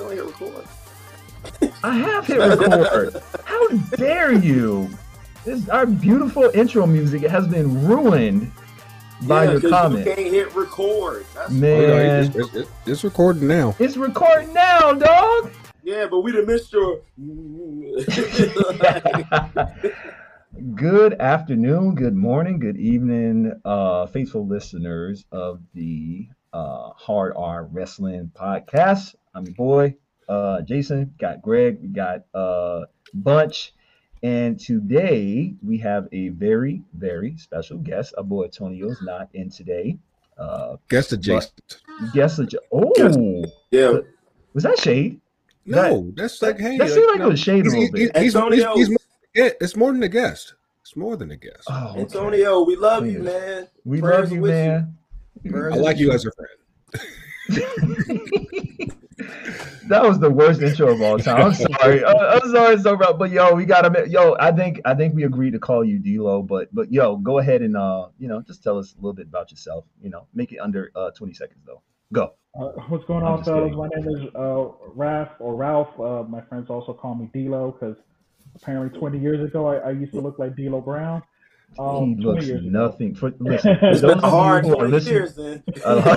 Don't hit record. I have hit record. How dare you? This our beautiful intro music has been ruined by yeah, your 'cause comment. You can't hit record. That's Man. Oh, yeah, it's, it's, it's, it's recording now. It's recording now, dog. Yeah, but we done missed your. good afternoon, good morning, good evening, uh, faithful listeners of the uh, Hard R Wrestling Podcast. I'm your boy, uh, Jason. Got Greg. We got uh, Bunch. And today we have a very, very special guest. Our boy Antonio's not in today. Uh, Guest adjacent. guest, adj- oh, yeah, was that shade? No, that's like hey, that like, seemed like no, it was shade a little he's, bit. he's, Antonio. he's, he's more, yeah, it's more than a guest. It's more than a guest. Oh, okay. Antonio, we love you, man. we prayers love you, with you. man. I like you as a friend. that was the worst intro of all time. I'm sorry. I, I'm sorry, so bro. But yo, we gotta. Yo, I think I think we agreed to call you D'Lo. But but yo, go ahead and uh, you know, just tell us a little bit about yourself. You know, make it under uh 20 seconds though. Go. Uh, what's going I'm on, just fellas? My name is uh, Ralph or Ralph. Uh, my friends also call me D'Lo because apparently 20 years ago I, I used to look like D'Lo Brown. Um, he looks years nothing. For listen, for It's those been a hard who are 20 listening- years then. Uh,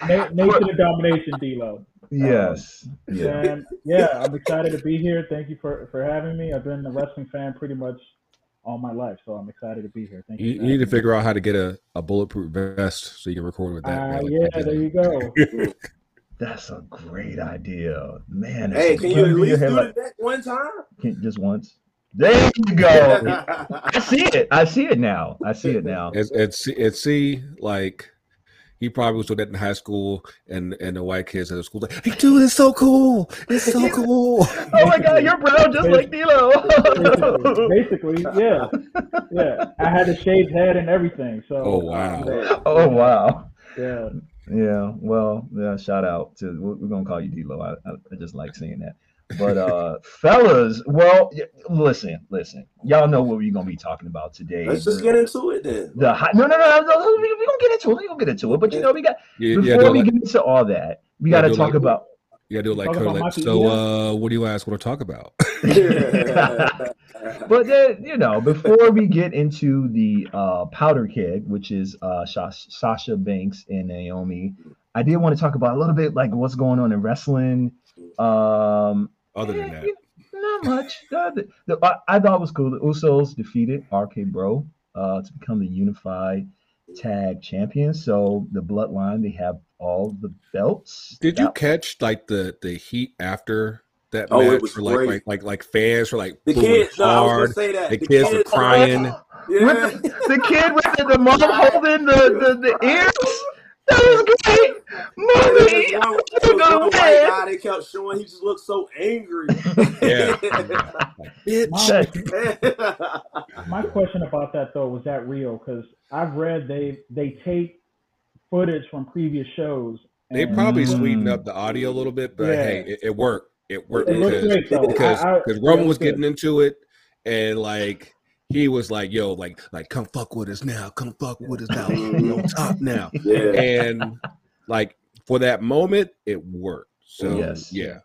Nation of Domination, D'Lo. yes. Yeah. And yeah, I'm excited to be here. Thank you for, for having me. I've been a wrestling fan pretty much all my life, so I'm excited to be here. Thank you. You, you need to me. figure out how to get a, a bulletproof vest so you can record with that. Man, like yeah, there you go. That's a great idea, man. hey, can you at least do Like, the one time? can- just once. There you go. I see it. I see it now. I see it now. It's it's it's see like he probably was doing that in high school, and and the white kids at the school like, hey, dude, it's so cool, it's so cool. Oh my God, you're brown just like D'Lo. Basically, yeah, yeah. I had a shaved head and everything. So. Oh, wow. Yeah, oh wow. yeah. Yeah. Well, yeah. Shout out to we're, we're gonna call you D'Lo. I, I, I just like saying that. But uh, fellas, well, listen, listen. Y'all know what we're gonna be talking about today. Let's just get into it then. the hot, no, no, no, no, no, we, we gonna get into it. We're gonna get into it. But you know, we got You, before you, we like, get into all that, we Yeah, gotta talk like- about. you gotta do it like, Talk Kurt, about like so. Uh, what do you ask? What to talk about? But then, you know, before we get into the uh, powder keg, which is uh, Sha- Sasha Banks and Naomi, I did want to talk about a little bit like what's going on in wrestling. Um, Other than eh, that, not much. The, the, I, I thought it was cool. The Usos defeated RK Bro uh, to become the unified tag champions. So the Bloodline they have all the belts. did you catch like the the heat after that Oh, it match? was like, great. like like like fans were like The booing kids, no, I was hard. gonna say that. The kids were crying. Yeah. With the, the kid with the, the mom holding the, the, the ears. That was great. Mommy, There was one, I'm was gonna one white guy they kept showing. He just looked so angry. Yeah. Bitch. My, my question about that though was that real? Because I've read they they take footage from previous shows. They probably Mm. sweetened up the audio a little bit, but Yeah. hey, it, it worked. It worked It because great because I- I- because Roman was looked good. getting into it, and like he was like, "Yo, like like come fuck with us now, come fuck with us now, we on top now," yeah. and like for that moment, it worked. So Yes. yeah,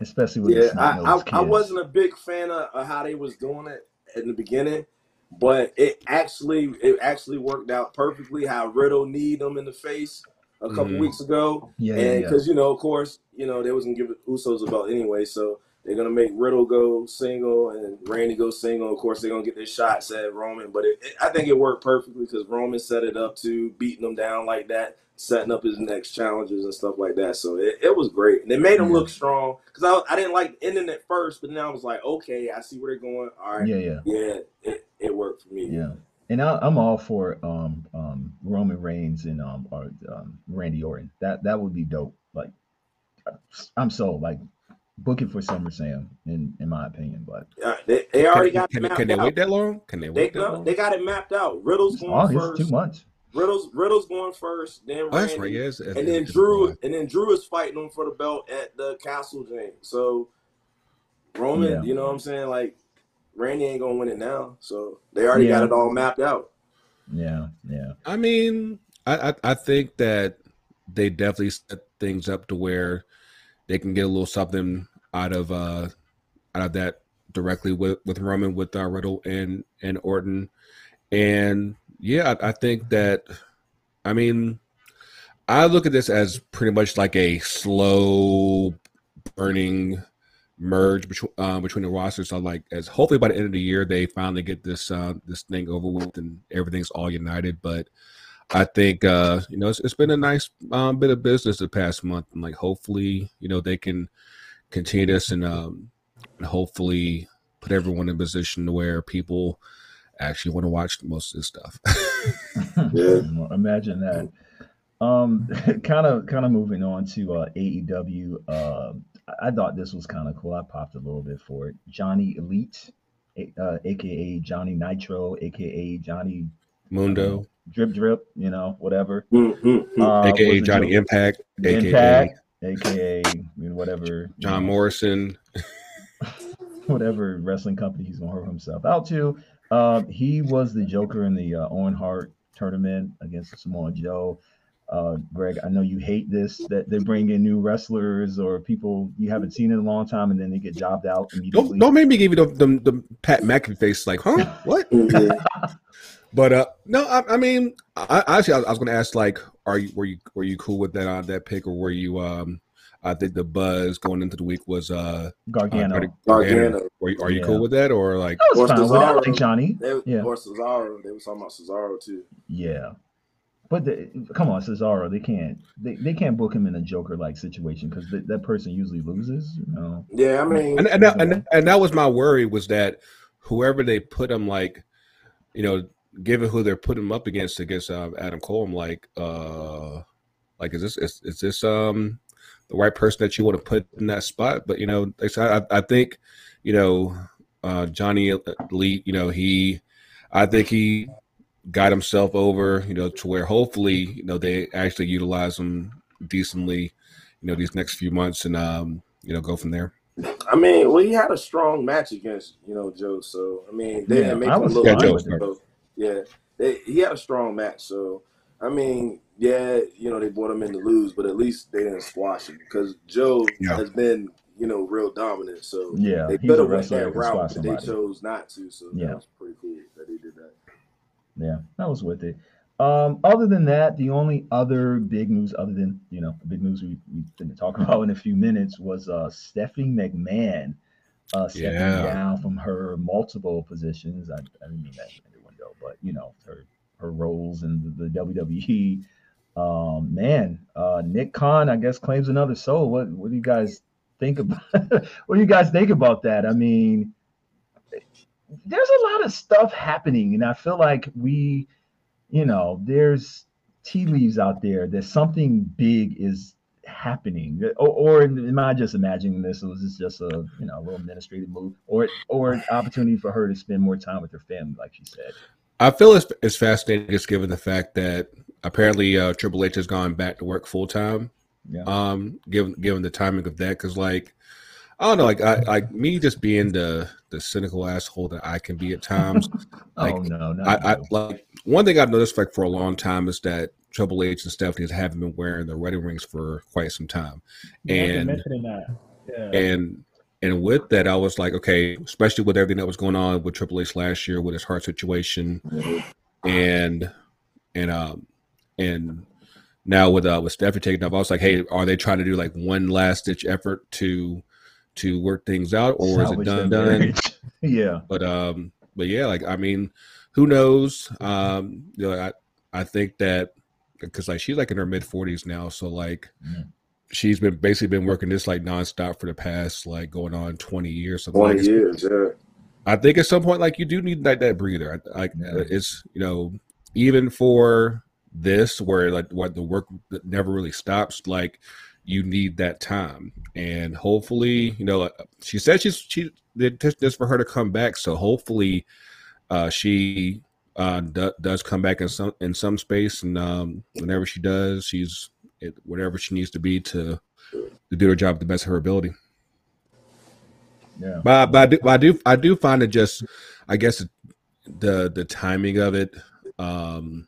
Especially with Yeah, snot I, I, nose I wasn't a big fan of, of how they was doing it in the beginning, but it actually it actually worked out perfectly. How Riddle need them in the face a couple Mhm. weeks ago, Yeah, yeah, and yeah. because you know, of course, you know they wasn't giving Usos a belt anyway, so they're gonna make Riddle go single and Randy go single. Of course, they're gonna get their shots at Roman, but it, it- I think it worked perfectly because Roman set it up to beating them down like that, setting up his next challenges and stuff like that. So it, it was great, and they made him Yeah. look strong because I, I didn't like ending it first, but now I was like, okay, I see where they're going. All right, Yeah, yeah, yeah, it, it worked for me. yeah. And I, I'm all for um um Roman Reigns and um or um Randy Orton. That that would be dope. Like, I'm so like book it for SummerSlam in in my opinion. But Uh, they, they already can, got can, it can they out. wait that long? Can they They, wait that no, long? they got it mapped out. Riddle's it's going August, two first. months. Riddle's Riddle's going first. Then Oh, Randy, right. Yes, yes, and then Drew yes. and then Drew is fighting him for the belt at the Castle Jane. So Roman, Yeah. you know what I'm saying? Like Randy ain't gonna win it now. So they already got it all mapped out. Yeah, yeah. I mean, I, I I think that they definitely set things up to where they can get a little something out of uh out of that directly with with Roman with uh, Riddle and and Orton, and yeah, I, I think that I mean I look at this as pretty much like a slow burning merge between uh, between the rosters. So like as hopefully by the end of the year they finally get this uh, this thing over with and everything's all united. But I think uh, you know it's, it's been a nice um, bit of business the past month, and like hopefully you know they can continue this and um, and hopefully put everyone in a position to where people actually want to watch most of this stuff. Imagine that. Um, kind of, kind of moving on to uh, AEW. Uh, I I thought this was kind of cool. I popped a little bit for it. Johnny Elite, a- uh, aka Johnny Nitro, aka Johnny Mundo, Drip Drip. You know, whatever. Mm-hmm. Uh, aka Johnny joke. Impact, aka Impact, aka I mean, whatever. you John know, Morrison. whatever wrestling company he's gonna hurt himself out to. Um, he was the Joker in the uh, Owen Hart tournament against Samoa Joe. Uh, Greg, I know you hate this that they bring in new wrestlers or people you haven't seen in a long time, and then they get jobbed out Don't don't make me give you the the, the Pat McAfee face like, huh? What? But uh, no, I, I mean, I, actually, I, was- I was going to ask, like, are you were you were you cool with that on that pick, or were you? Um, I think the buzz going into the week was uh, Gargano. uh, Gargano. Are you, are you Yeah. cool with that, or like? was Or fine. with it. Like Cesaro. Johnny. They, Yeah. Or Cesaro. They were talking about Cesaro too. Yeah. But the, come on, Cesaro, they can't they, they can't book him in a Joker like situation because that person usually loses. You know, Yeah, I mean, And and and, and that was my worry was that whoever they put him like, you know, given who they're putting him up against against uh, Adam Cole, I'm like, uh, like is this is, is this um the right person that you want to put in that spot? But you know, like I, said, I, I think you know uh, Johnny Lee, you know he, I think he got himself over, you know, to where hopefully you know they actually utilize him decently, you know, these next few months and um you know go from there. I mean, well, he had a strong match against you know Joe. So I mean, they Yeah, didn't make I him was look Yeah, fine Joe weak. with it. So, yeah, they, he had a strong match. So I mean, yeah, you know they brought him in to lose, but at least they didn't squash him because Joe Yeah. has been you know real dominant. So Yeah, they could a have went that that route, squash but they chose not to. So Yeah. that was pretty cool that they did that. Yeah, I was with it. Um, other than that, the only other big news, other than you know, big news we we didn't talk about in a few minutes, was uh Stephanie McMahon uh stepping Yeah. down from her multiple positions. I, I didn't mean that in the window, but you know, her her roles in the, the WWE. Um, man, uh, Nick Khan, I guess, claims another soul. What what do you guys think about? what do you guys think about that? I mean, there's a lot of stuff happening, and I feel like we, you know, there's tea leaves out there that something big is happening, or, or am I just imagining this? Was this just a you know a little administrative move, or or opportunity for her to spend more time with her family, like she said? I feel it's, it's fascinating just given the fact that apparently uh, Triple H has gone back to work full time. Yeah, Um, given given the timing of that, because like I don't know, like I like me just being the the cynical asshole that I can be at times. like, oh no, not I, I like one thing I've noticed like for a long time is that Triple H and Stephanie haven't been wearing the wedding rings for quite some time, Yeah, and mentioning that. Yeah. and and with that I was like, okay, especially with everything that was going on with Triple H last year with his heart situation, and and um and now with uh with Stephanie taking off, I was like, hey, are they trying to do like one last ditch effort to to work things out, or is it done done? yeah, but um but yeah like i mean who knows um you know i i think that because like she's like in her mid 40s now so like Mm. She's been basically been working this like nonstop for the past like going on 20 years something like Twenty years, yeah. i think at some point like you do need that that breather like Yeah. it's you know even for this where like what the work never really stops like you need that time and hopefully you know she said she's she did this this for her to come back so hopefully uh she uh do, does come back in some in some space and um whenever she does she's it, whatever she needs to be to to do her job to the best of her ability yeah. but, but I do, but I do, I do find it just, I guess, the the timing of it. Um,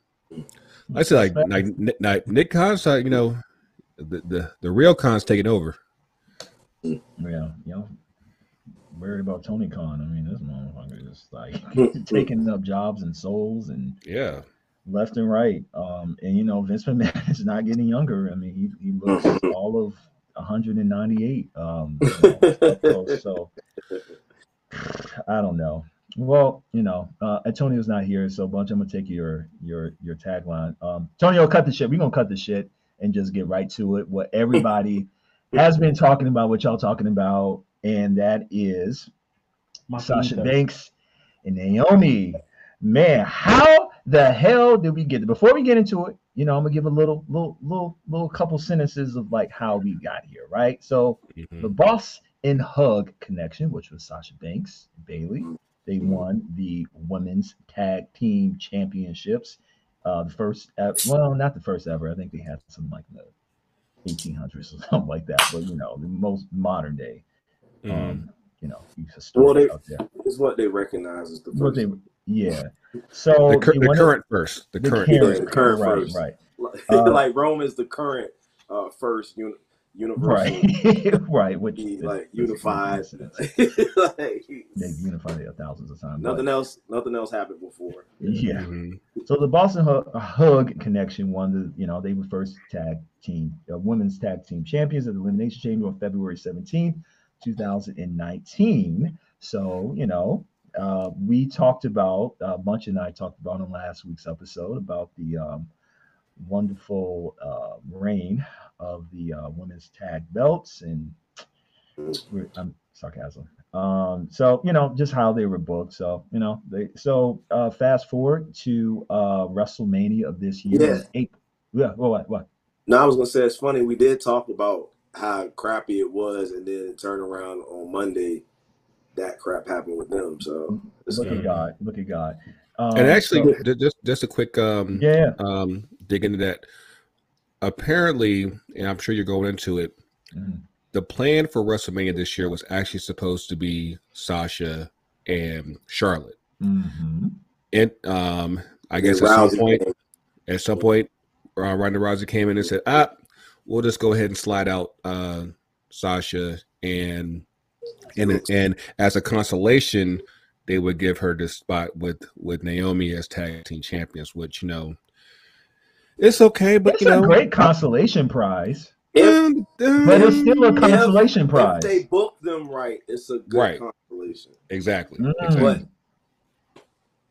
I say like like Nick, like Nick Khan's, uh, you know, the the, the real Khan's taking over. Yeah, you know, worried about Tony Khan. I mean, this motherfucker is like taking up jobs and souls and Yeah, left and right. Um, and you know, Vince McMahon is not getting younger. I mean, he, he looks all of 198. Um, you know, so, so I don't know. Well, you know, uh, Antonio's not here, so Bunch, I'm gonna take your your your tagline. Um, Antonio, cut the shit. We're gonna cut the shit and just get right to it. What everybody has been talking about, what y'all talking about, and that is Sasha Banks and Naomi. Man, how the hell did we get there? Before we get into it, you know, I'm gonna give a little, little, little, little couple sentences of like how we got here, right? So Mhm. the Boss 'n' Hug connection, which was Sasha Banks and Bayley, they won the women's tag team championships. Uh, the first, ev- well, not the first ever. I think they had some like the 1800s or something like that. But you know, the most modern day, Mhm. um, you know, historic Well, they- out there. It's what they recognize as the What first. they, yeah. So the, cur- the won it- current first, the, the current. current, current right, first. right, like, uh, like Rome is the current uh, first uni- universal, right, right. Which be, is- like doesn't unified. like, They've unified it thousands of times. but- nothing else. Nothing else happened before. Yeah. Mhm. So the Boss 'n' Hug, Hug Connection won the, you know, they were first tag team, uh, women's tag team champions of the Elimination Chamber on February 17th, 2019. So, you know, uh, we talked about, uh, Bunch and I talked about in last week's episode about the um, wonderful uh, reign of the uh, women's tag belts and I'm sarcasm. Um, so you know, just how they were booked. So you know, they so uh fast forward to uh WrestleMania of this year. Yeah. Eight, yeah, well, what what? No, I was gonna say it's funny. We did talk about how crappy it was, and then turn around on Monday, that crap happened with them. So Look at God, look at God. Um, And actually, so- just just a quick um, yeah, um, dig into that. Apparently, and I'm sure you're going into it. Mhm. The plan for WrestleMania this year was actually supposed to be Sasha and Charlotte. Mhm. And um, I and guess at some point, at some point, uh, Ronda Rousey came in and said, "Ah, we'll just go ahead and slide out uh, Sasha and and and as a consolation, they would give her the spot with with Naomi as tag team champions, which you know, it's okay, but it's you a know, great consolation prize, If, um, but it's still a consolation if prize. they book them right, it's a good Right. consolation. exactly. Mm. exactly. But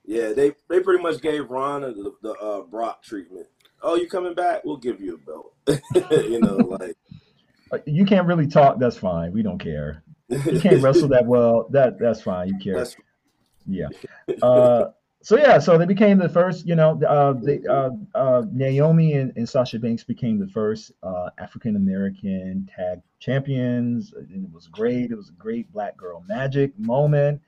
yeah, they they pretty much gave Ronda the, the uh, Brock treatment. Oh, you coming back? We'll give you a belt. you know, like You can't really talk. That's fine. We don't care. You can't wrestle that well. That that's fine. You care. That's Yeah. Uh, so yeah, so they became the first. You know, uh, they, uh, uh, Naomi and, and Sasha Banks became the first uh, African American tag champions. And it was great. It was a great Black Girl Magic moment.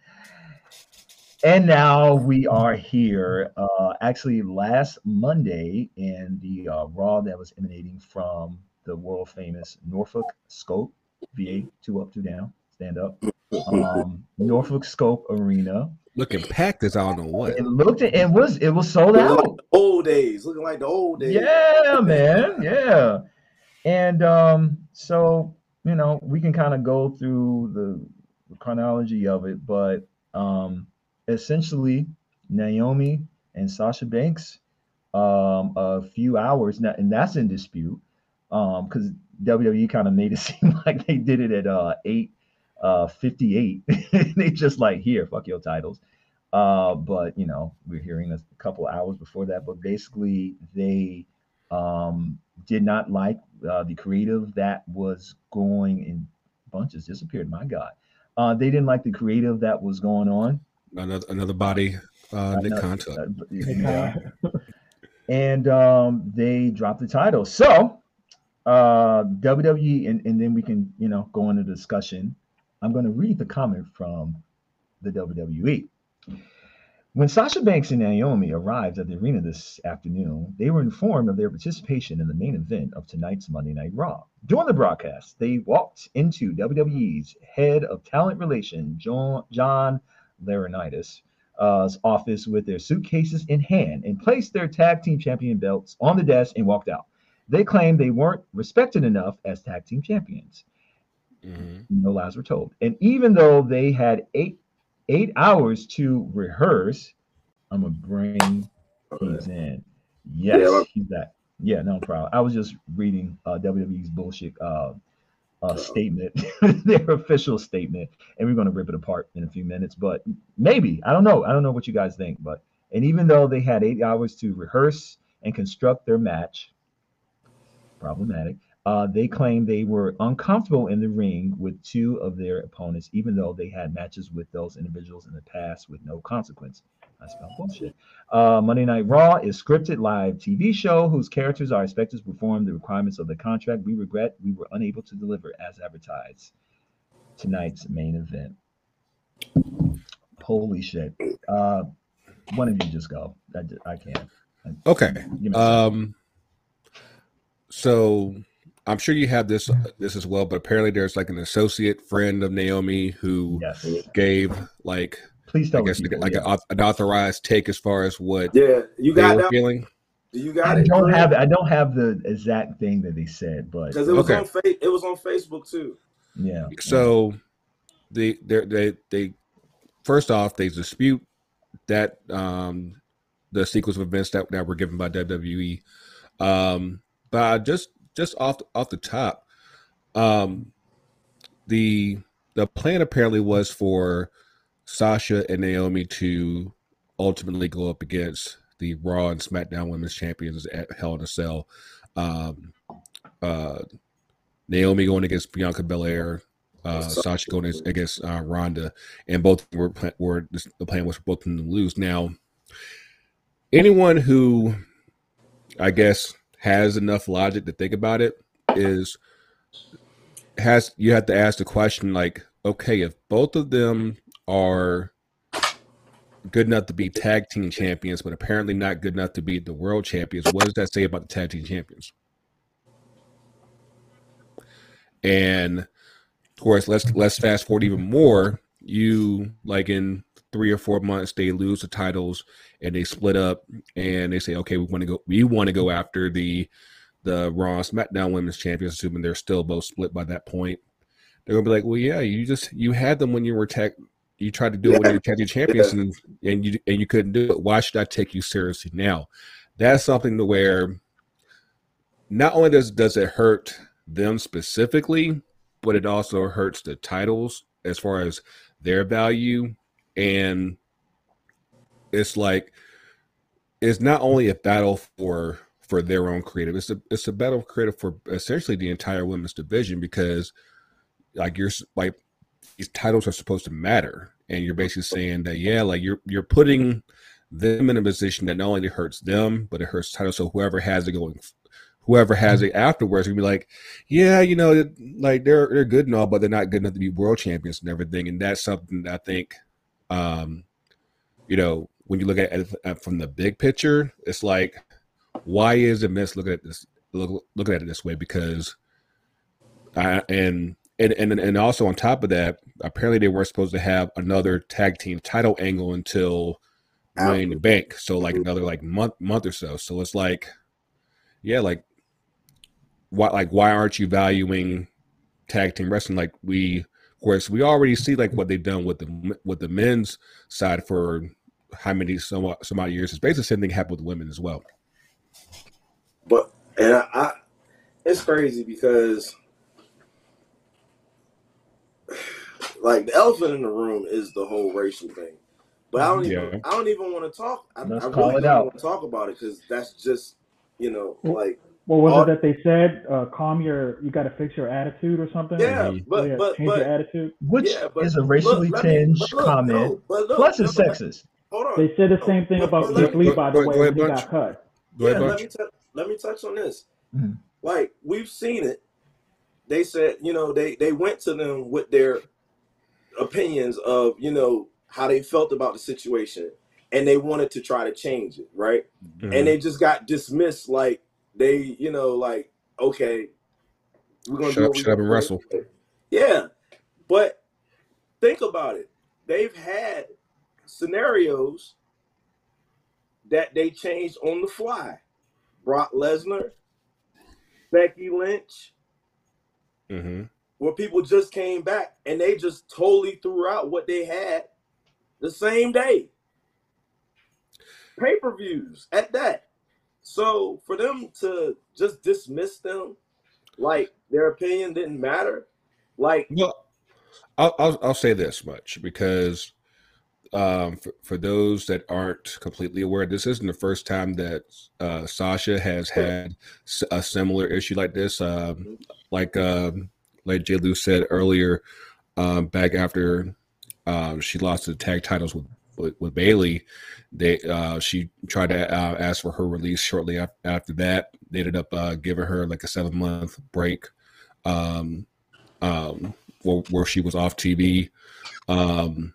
And now we are here. Uh, actually, last Monday, in the uh, Raw that was emanating from the world famous Norfolk Scope VA, two up, two down, stand up. Um, Norfolk Scope Arena. looking packed as I don't know what. It looked and was it was sold looking like out. old days, looking like the old days. Yeah, man. Yeah. And um, so you know, we can kind of go through the chronology of it, but um essentially Naomi and Sasha Banks, um, a few hours now, and that's in dispute. Um, because WWE kind of made it seem like they did it at uh eight uh 58. they just like here, fuck your titles. Uh, but you know, we're hearing a couple hours before that. But basically, they um, did not like uh, the creative that was going in bunches disappeared. My God, uh, they didn't like the creative that was going on. Another another body, uh, Nick Conta. uh, yeah. and um, they dropped the title. So uh, WWE, and, and then we can you know go into discussion. I'm going to read the comment from the WWE. When Sasha Banks and Naomi arrived at the arena this afternoon, they were informed of their participation in the main event of tonight's Monday Night Raw. During the broadcast, they walked into WWE's head of talent relations, John, John Laurinaitis, uh, office with their suitcases in hand and placed their tag team champion belts on the desk and walked out. They claimed they weren't respected enough as tag team champions. Mhm. No lies were told. And even though they had eight eight hours to rehearse, I'm gonna bring these in. Yes, Yeah, well- he's back. Yeah, no problem. I was just reading uh, WWE's bullshit uh, uh, statement, their official statement, and we're gonna rip it apart in a few minutes. But maybe I don't know. I don't know what you guys think. But and even though they had eight hours to rehearse and construct their match, problematic. Uh, they claimed they were uncomfortable in the ring with two of their opponents, even though they had matches with those individuals in the past with no consequence. I spell bullshit. Uh, Monday Night Raw is scripted live TV show whose characters are expected to perform the requirements of the contract. We regret we were unable to deliver as advertised. Tonight's main event. Holy shit! Uh, one of you just go. I, I can't. Okay. Give second. Um. So I'm sure you have this this as well, but apparently there's like an associate friend of Naomi who yes. gave like Please I tell guess us. like an auth- an authorized take as far as what Yeah, you got that. feeling. You got I it. don't have I don't have the exact thing that they said, but because it was Okay. on fa- it was on Facebook too. yeah. So they they they they first off they dispute that um the sequence of events that, that were given by WWE. Um but just just off off the top, um the the plan apparently was for Sasha and Naomi to ultimately go up against the Raw and SmackDown Women's Champions at Hell in a Cell. Um, uh, Naomi going against Bianca Belair, uh, Sasha going against, against uh, Ronda, and both were were the plan was for both of them to lose. Now, anyone who, I guess, has enough logic to think about it is has you have to ask the question like, okay, if both of them are good enough to be tag team champions, but apparently not good enough to be the world champions, what does that say about the tag team champions? And of course, let's let's fast forward even more. You like in three or four months, they lose the titles and they split up, and they say, okay, we want to go, we want to go after the the Raw SmackDown Women's Champions, assuming they're still both split by that point. They're gonna be like, well, yeah, you just you had them when you were tech. You tried to do it when you were champions, and and you and you couldn't do it. Why should I take you seriously now? That's something to where not only does does it hurt them specifically, but it also hurts the titles as far as their value. And it's like it's not only a battle for for their own creative, it's a it's a battle of creative for essentially the entire women's division because like you're like these titles are supposed to matter. And you're basically saying that yeah, like you're you're putting them in a position that not only hurts them, but it hurts title. So whoever has it going whoever has it afterwards can be like, yeah, you know, like they're they're good and all, but they're not good enough to be world champions and everything. And that's something that I think, um, you know, when you look at it from the big picture, it's like, why is it Miss looking at this look, looking at it this way? Because, I, and and and and also on top of that, apparently they weren't supposed to have another tag team title angle until Money in the Bank. So like another like month month or so. So it's like, yeah, like why like why aren't you valuing tag team wrestling like we course we already see like what they've done with the with the men's side for how many some some odd years it's basically the same thing happened with women as well But and I, I it's crazy because like the elephant in the room is the whole racial thing. But I don't even Yeah. I don't even want to talk. I, I really don't want to talk about it because that's just you know Well, like What was All- it that they said? Uh, calm your, you got to fix your attitude or something. yeah, but yeah, but change your but attitude. Which yeah, but is a racially let me- tinged but look, comment. no, look, Plus, it's no, but- sexist. Hold on. They said the same thing But- about but Keith Lee, by the but- way, but- when he got cut. Go ahead, yeah, let me t- let me touch on this. Mhm. Like we've seen it. They said, you know, they they went to them with their opinions of, you know, how they felt about the situation, and they wanted to try to change it, right? Mhm. And they just got dismissed, like they, you know, like okay, we're gonna Shut up, shut up and wrestle. Yeah, but think about it. They've had scenarios that they changed on the fly. Brock Lesnar, Becky Lynch, hmm where people just came back and they just totally threw out what they had the same day. Pay per views at that. So for them to just dismiss them like their opinion didn't matter, like Well, I'll, I'll I'll say this much because um, for, for those that aren't completely aware, this isn't the first time that uh, Sasha has had a similar issue like this. Um, like um, like D'Lo said earlier, um, back after um, she lost the tag titles with with, with Bayley, they uh, she tried to uh, ask for her release shortly af- after that. They ended up uh, giving her like a seven month break. Um, um, where, where she was off TV um,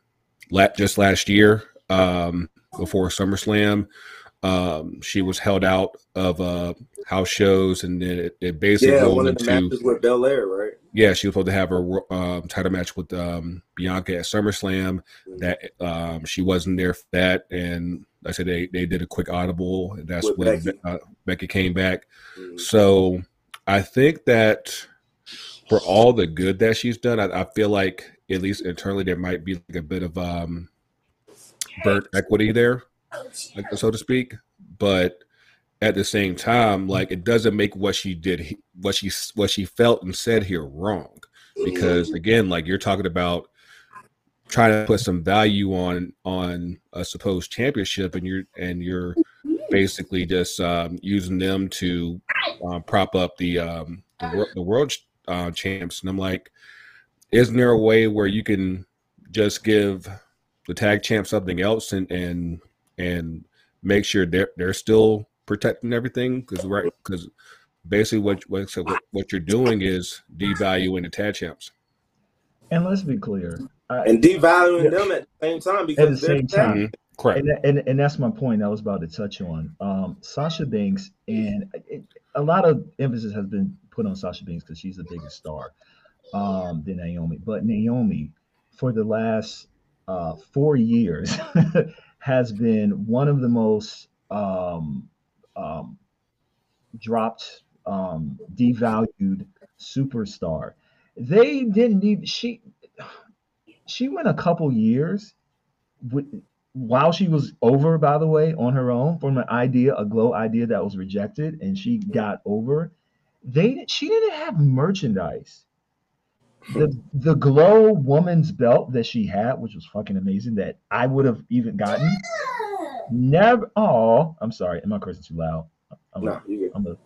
la- just last year um, before SummerSlam. Um, she was held out of uh, house shows, and then it, it basically yeah, one of the into matches with Belair, right? Yeah, she was supposed to have her um, title match with um, Bianca at SummerSlam. That um, she wasn't there for that, and like I said they they did a quick audible, and that's With when Becky. Uh, Becky came back. Mhm. So I think that for all the good that she's done, I, I feel like at least internally there might be like a bit of um burnt equity there, like, so to speak. But at the same time, like it doesn't make what she did, what she what she felt and said here wrong, because again, like you're talking about trying to put some value on on a supposed championship, and you're and you're basically just um, using them to um, prop up the um, the, the world uh, champs. And I'm like, isn't there a way where you can just give the tag champ something else and and and make sure they're they're still protecting everything? Because right, because basically what what so what, what you're doing is devaluing the tag champs. And let's be clear. I, and devaluing them at the same time because at the same tag- time, Mhm. Correct. and, and and that's my point I was about to touch on. Um, Sasha Banks, and it, a lot of emphasis has been put on Sasha Banks because she's the biggest star um, than Naomi. But Naomi, for the last uh, four years, has been one of the most um, um, dropped, um, devalued superstar. They didn't need she. She went a couple years with, while she was over, by the way, on her own from an idea, a glow idea that was rejected, and she got over. They she didn't have merchandise. The the glow woman's belt that she had, which was fucking amazing, that I would have even gotten. Never. Oh, I'm sorry. Am I cursing too loud? I'm, you get I'm gonna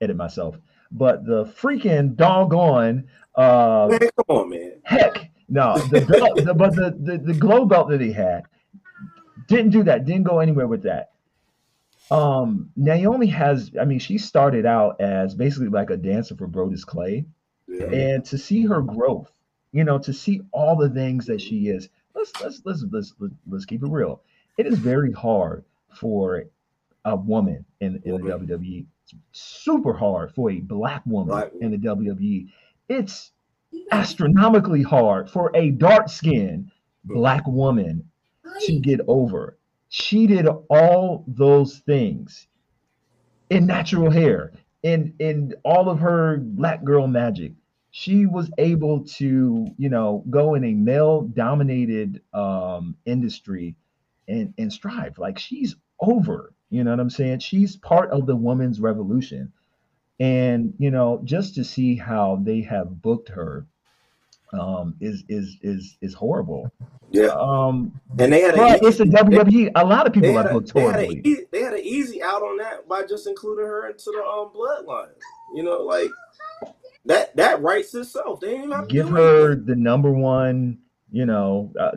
edit myself. But the freaking doggone uh man, come on, man. Heck, no. The belt, the, but the, the the glow belt that he had didn't do that. Didn't go anywhere with that. Um, Naomi has. I mean, she started out as basically like a dancer for Brodus Clay, Yeah. and to see her growth, you know, to see all the things that she is. Let's let's let's let's let's, let's keep it real. It is very hard for a woman in, in the Woman. WWE. It's super hard for a black woman Black in the WWE. It's astronomically hard for a dark skinned black woman to get over. She did all those things in natural hair, in in all of her black girl magic. She was able to, you know, go in a male dominated um, industry and and strive. Like she's over. You know what I'm saying? She's part of the woman's revolution. And you know, just to see how they have booked her um is is is is horrible. Yeah. Um And they had a it's the WWE. A lot of they people a, they, had a, they had an easy out on that by just including her into the um bloodline. You know, like that that writes itself. They didn't even have to Give her anything. the number one, you know, uh,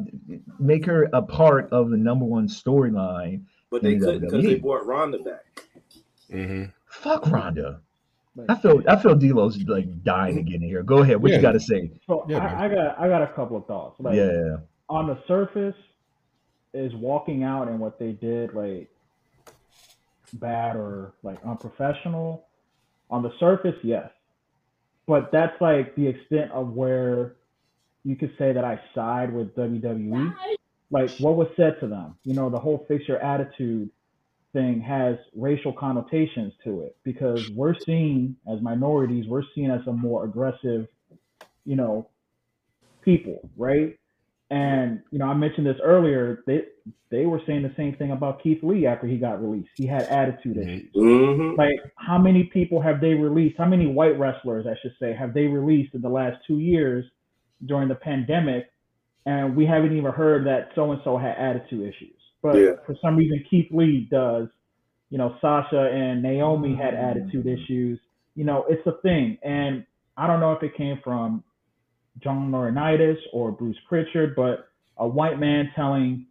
make her a part of the number one storyline. but they couldn't because they brought Ronda back. hmm Fuck Ronda. I feel I feel D'Lo's like dying to get in here. Go ahead. What Yeah. you got to say? So Yeah. I, I got I got a couple of thoughts. Like Yeah. on the surface, is walking out and what they did like bad or like unprofessional? On the surface, yes. But that's like the extent of where you could say that I side with WWE. Like what was said to them, you know, the whole fix your attitude thing has racial connotations to it because we're seen as minorities, we're seen as a more aggressive, you know, people, right? And you know, I mentioned this earlier. They they were saying the same thing about Keith Lee after he got released. He had attitude issues. Mm-hmm. Like, how many people have they released? How many white wrestlers, I should say, have they released in the last two years during the pandemic? And we haven't even heard that so and so had attitude issues. But Yeah. for some reason, Keith Lee does. You know, Sasha and Naomi had attitude issues. You know, it's a thing. And I don't know if it came from John Laurinaitis or Bruce Pritchard, but a white man telling,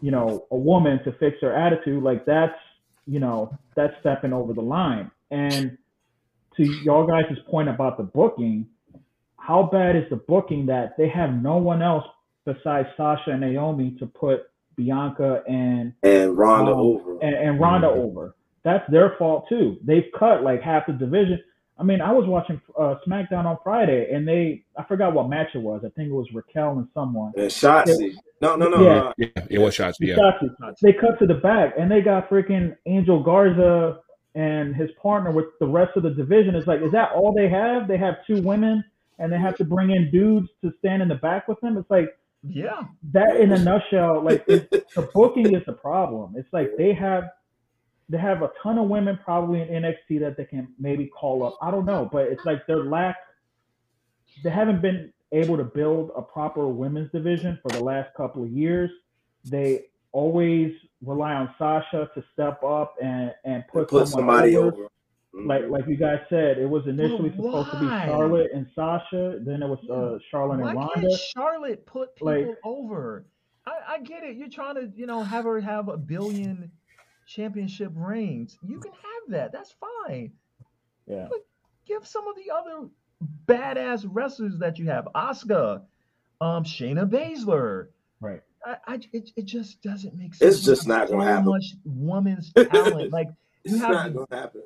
you know, a woman to fix her attitude, like that's, you know, that's stepping over the line. And to y'all guys' point about the booking, how bad is the booking that they have no one else besides Sasha and Naomi to put Bianca and And Ronda Um, over. and, and Ronda Mhm. over. That's their fault too. They've cut like half the division. I mean, I was watching uh, SmackDown on Friday, and they I forgot what match it was. I think it was Raquel and someone. and Shotzi. No, no, no. Yeah. Yeah, it was shots. Yeah. Shotzi. They cut to the back, and they got freaking Angel Garza and his partner with the rest of the division. It's like, is that all they have? They have two women, and they have to bring in dudes to stand in the back with them. It's like Yeah. that in a nutshell. Like the booking is the problem. It's like they have they have a ton of women probably in NXT that they can maybe call up. I don't know, but it's like their lack. They haven't been able to build a proper women's division for the last couple of years. They always rely on Sasha to step up and and put, put somebody over. over. Like like you guys said, it was initially But supposed to be? Charlotte and Sasha. Then it was uh, Charlotte Why and can't Charlotte put people Like- over? I, I get it. You're trying to, you know, have her have a billion championship reigns. You can have that. That's fine. Yeah. Give some of the other badass wrestlers that you have. Asuka, um, Shayna Baszler. Right. I, I it, it just doesn't make sense. It's just not gonna so happen. much women's talent. like you it's have not gonna happen.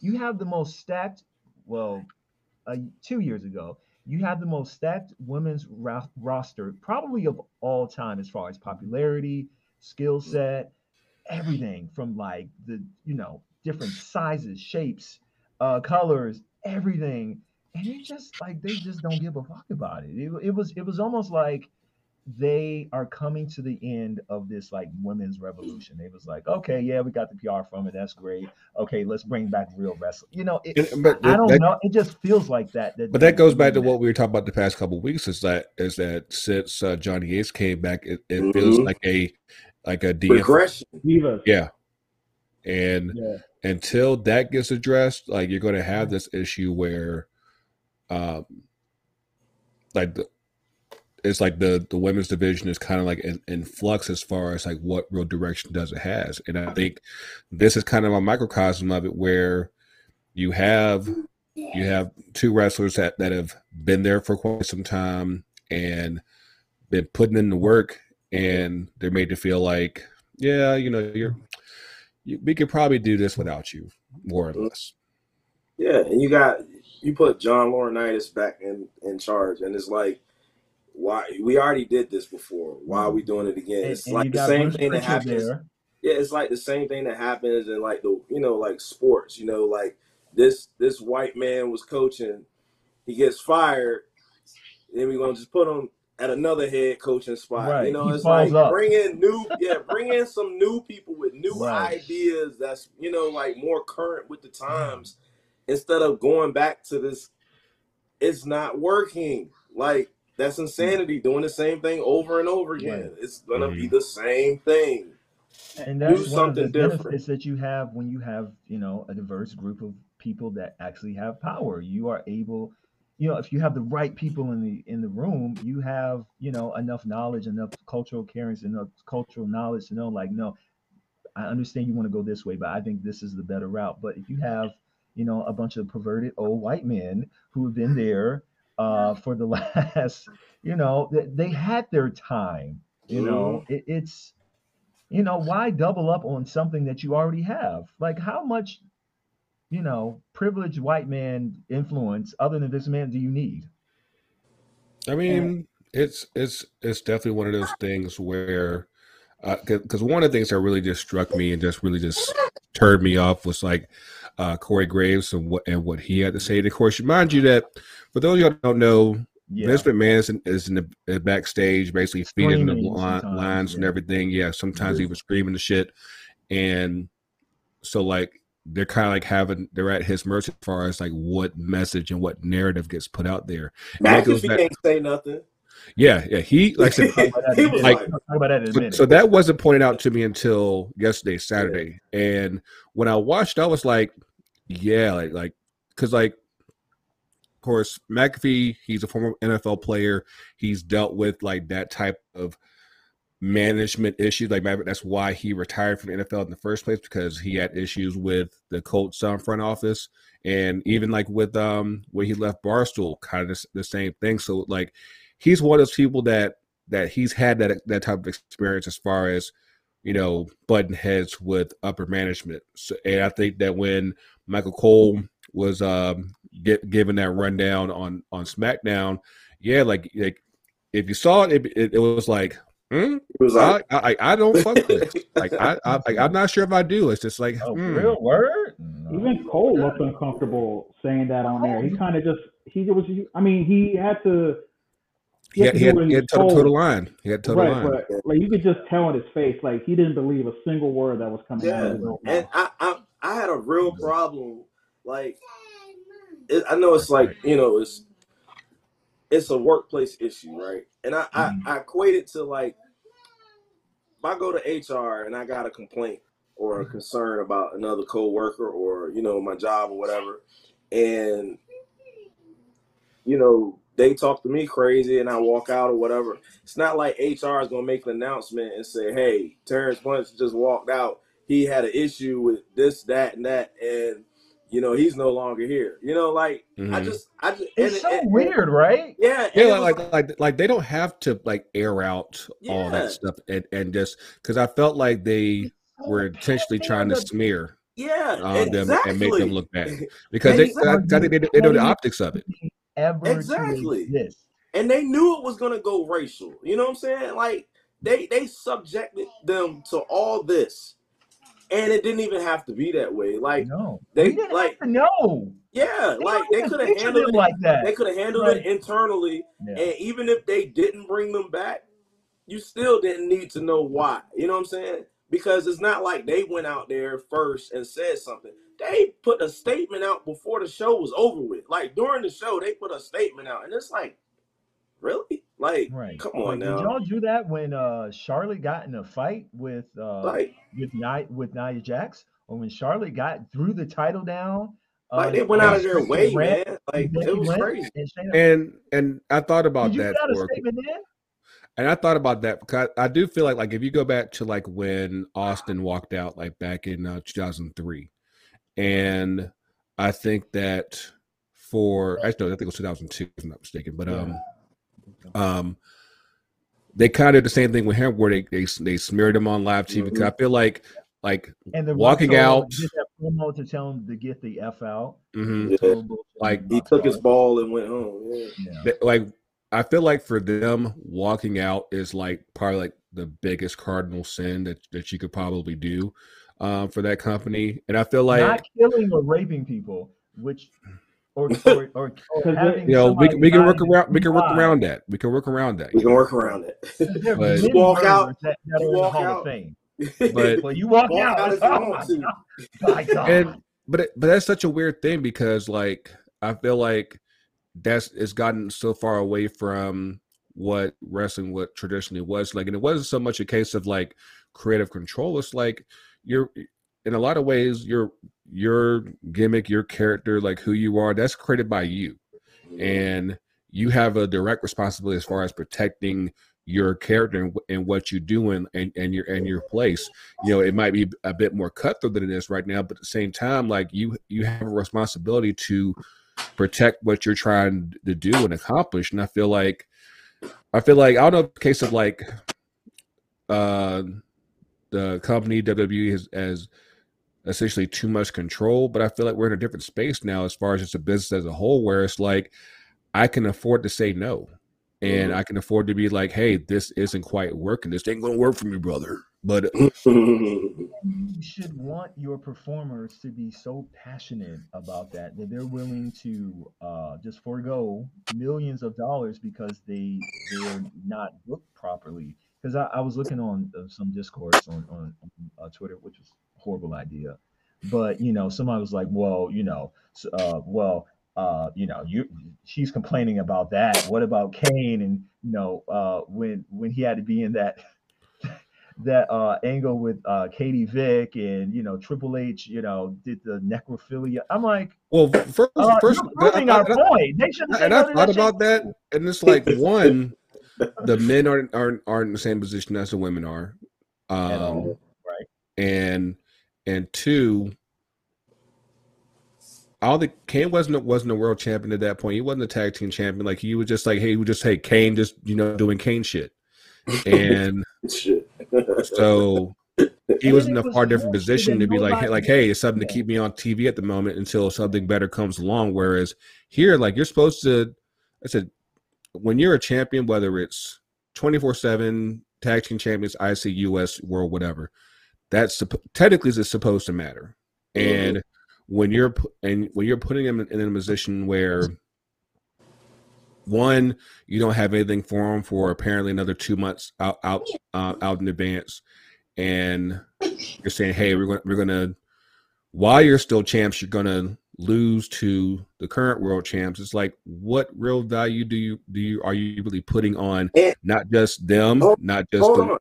You have the most stacked well uh, two years ago you have the most stacked women's ro- roster probably of all time as far as popularity skill set everything from like the you know different sizes shapes uh colors everything. And it just like they just don't give a fuck about it. It, it was it was almost like they are coming to the end of this like women's revolution. It was like, okay, yeah, we got the PR from it. That's great. Okay, let's bring back real wrestling. You know, it, And- but I don't that- know. It just feels like that. that But that goes back to what we were talking about the past couple of weeks. Is that is that since uh, Johnny Ace came back, it, it feels Mhm. like a like a DF. Regression. Yeah, and Yeah. until that gets addressed, like you're going to have this issue where, um, like the it's like the the women's division is kind of like in, in flux as far as like what real direction does it has, and I think this is kind of a microcosm of it where you have you have two wrestlers that that have been there for quite some time and been putting in the work, and they're made to feel like, yeah, you know, you're you, we could probably do this without you, more or less. Yeah, and you got you put John Laurinaitis back in in charge, and it's like, why we already did this before. Why are we mm-hmm. doing it again? And, It's and like the same thing that happens. there. Yeah, it's like the same thing that happens in like the you know like sports. You know, like this this white man was coaching, he gets fired, then we're gonna just put him at another head coaching spot. Right, You know, he it's like up. bring in new yeah, bring in some new people with new Right. ideas that's you know like more current with the mm-hmm. times instead of going back to this. It's not working. Like that's insanity. Doing the same thing over and over again. Right. It's gonna be Mhm. the same thing. and Do that's one of something the different. benefits that you have when you have you know a diverse group of people that actually have power you are able you know if you have the right people in the in the room you have you know enough knowledge enough cultural caring enough cultural knowledge to know like no i understand you want to go this way but i think this is the better route but if you have you know a bunch of perverted old white men who have been there uh for the last you know they, they had their time you know? It, it's you know why double up on something that you already have? Like how much you know privileged white man influence other than this man do you need? I mean, it's it's it's definitely one of those things where because uh, one of the things that really just struck me and just really just turned me off was like uh, Corey Graves and what and what he had to say. And of course, remind you that for those of you who don't know, yeah. Vince McMahon is in, is in the backstage, basically feeding the lines yeah. and everything. Yeah, sometimes he was screaming the shit, and so like they're kind of like having they're at his mercy as far as like what message and what narrative gets put out there. McAfee can't say nothing. Yeah, yeah. He like said, like, so, so, that wasn't pointed out to me until yesterday, Saturday. Yeah. And when I watched, I was like, yeah, like like because like of course McAfee, he's a former NFL player. He's dealt with like that type of management issues. Like that's why he retired from the NFL in the first place because he had issues with the Colts um, front office, and even like with um when he left Barstool, kind of the same thing. So like he's one of those people that that he's had that that type of experience as far as you know button heads with upper management. So, and I think that when Michael Cole was um get given that rundown on on SmackDown, yeah, like like if you saw it, it, it, it was like. Hmm? It was like, I, I, I don't fuck with it. like I, I like, I'm not sure if I do. It's just like oh, hmm. real word. Even Cole looked uncomfortable saying that on there. He kind of just he was. I mean, he had to he had, he had, he had total, total line. He had total right, line. But like you could just tell in his face, like he didn't believe a single word that was coming yeah. out of his mouth. And I, I, I had a real problem. Like, it, I know it's like you know it's it's a workplace issue, right? And I, mm-hmm. I, I equate it to like if I go to HR and I got a complaint or a concern about another coworker or you know my job or whatever, and you know they talk to me crazy and I walk out or whatever. It's not like HR is gonna make an announcement and say, "Hey, Terrence Bunch just walked out. He had an issue with this, that, and that, and you know he's no longer here." You know, like mm-hmm. I just, I just, it's and, so and, weird, right? Yeah, yeah, like, like, like like they don't have to like air out yeah. all that stuff and and just because I felt like they were intentionally trying to smear yeah, exactly. them and make them look bad because they, I, I think they, they know the optics of it ever exactly. And they knew it was gonna go racial. You know what I'm saying? Like they they subjected them to all this, and it didn't even have to be that way. Like no, they like no. Yeah, they like they could have handled it like that. They could have handled right. it internally, yeah. and even if they didn't bring them back, you still didn't need to know why. You know what I'm saying? Because it's not like they went out there first and said something they put a statement out before the show was over with. Like during the show, they put a statement out, and it's like, really? Like, right. come on like, now. Did y'all do that when uh Charlotte got in a fight with uh like, with Nia with Nia Jax, or when Charlotte got threw the title down? Like uh, they went out of their way, man. Like it was crazy. And and I thought about that. For, and I thought about that because I, I, do feel like like if you go back to like when Austin walked out like back in uh, 2003 and I think that for actually, I think it was 2002, if I'm not mistaken, but um, um, they kind of did the same thing with him, where they they, they smeared him on live TV. Because I feel like like and walking out did that promo to tell him to get the f out. Mm-hmm. Yeah. Like he took his ball and went home. Yeah. yeah. Like I feel like for them, walking out is like probably like the biggest cardinal sin that that you could probably do um, for that company. And I feel like not killing or raping people, which or or, or, or having you know we, we can work around we can work around that. We can work around that. We can work around it. but, you walk out. That, that you walk out. But well, you walk, walk out. out oh my God. And but it, but that's such a weird thing because like I feel like that's it's gotten so far away from what wrestling what traditionally was like and it wasn't so much a case of like creative control it's like you're in a lot of ways your your gimmick, your character, like who you are, that's created by you, and you have a direct responsibility as far as protecting your character and, and what you do and, and, and your and your place. You know, it might be a bit more cutthroat than it is right now, but at the same time, like you you have a responsibility to protect what you're trying to do and accomplish. And I feel like I feel like I don't know case of like uh the company WWE has, has essentially too much control. But I feel like we're in a different space now as far as just a business as a whole, where it's like I can afford to say no. and I can afford to be like, hey, this isn't quite working. This ain't gonna work for me, brother. But you should want your performers to be so passionate about that that they're willing to uh, just forego millions of dollars because they they're not booked properly. Because I, I was looking on uh, some discourse on on, on uh, Twitter, which was a horrible idea, but you know somebody was like, well, you know, uh, well. Uh, you know, you she's complaining about that. What about Kane? And you know, uh, when when he had to be in that that uh, angle with uh, Katie Vick and you know Triple H, you know, did the necrophilia. I'm like, well, first, uh, first, you're proving our point. They should. And I thought about that, and it's like one, the men aren't aren't aren't in the same position as the women are, um, right? And and two, all the Kane wasn't wasn't a world champion at that point. He wasn't a tag team champion. Like he was just like, hey, he would just hey Kane just you know doing Kane shit, and so he was in a far different position to be like, hey, like, hey, it's something to keep me on TV at the moment until something better comes along. Whereas here, like, you're supposed to, I said, when you're a champion, whether it's 24 7 tag team champions, IC, US, world, whatever, that's technically is supposed to matter. And mm-hmm. when you're and when you're putting them in, in a position where one, you don't have anything for them for apparently another two months out out uh, out in advance, and you're saying, "Hey, we're going we're to while you're still champs, you're going to lose to the current world champs." It's like, what real value do you do you are you really putting on not just them, hold, not just hold the, on,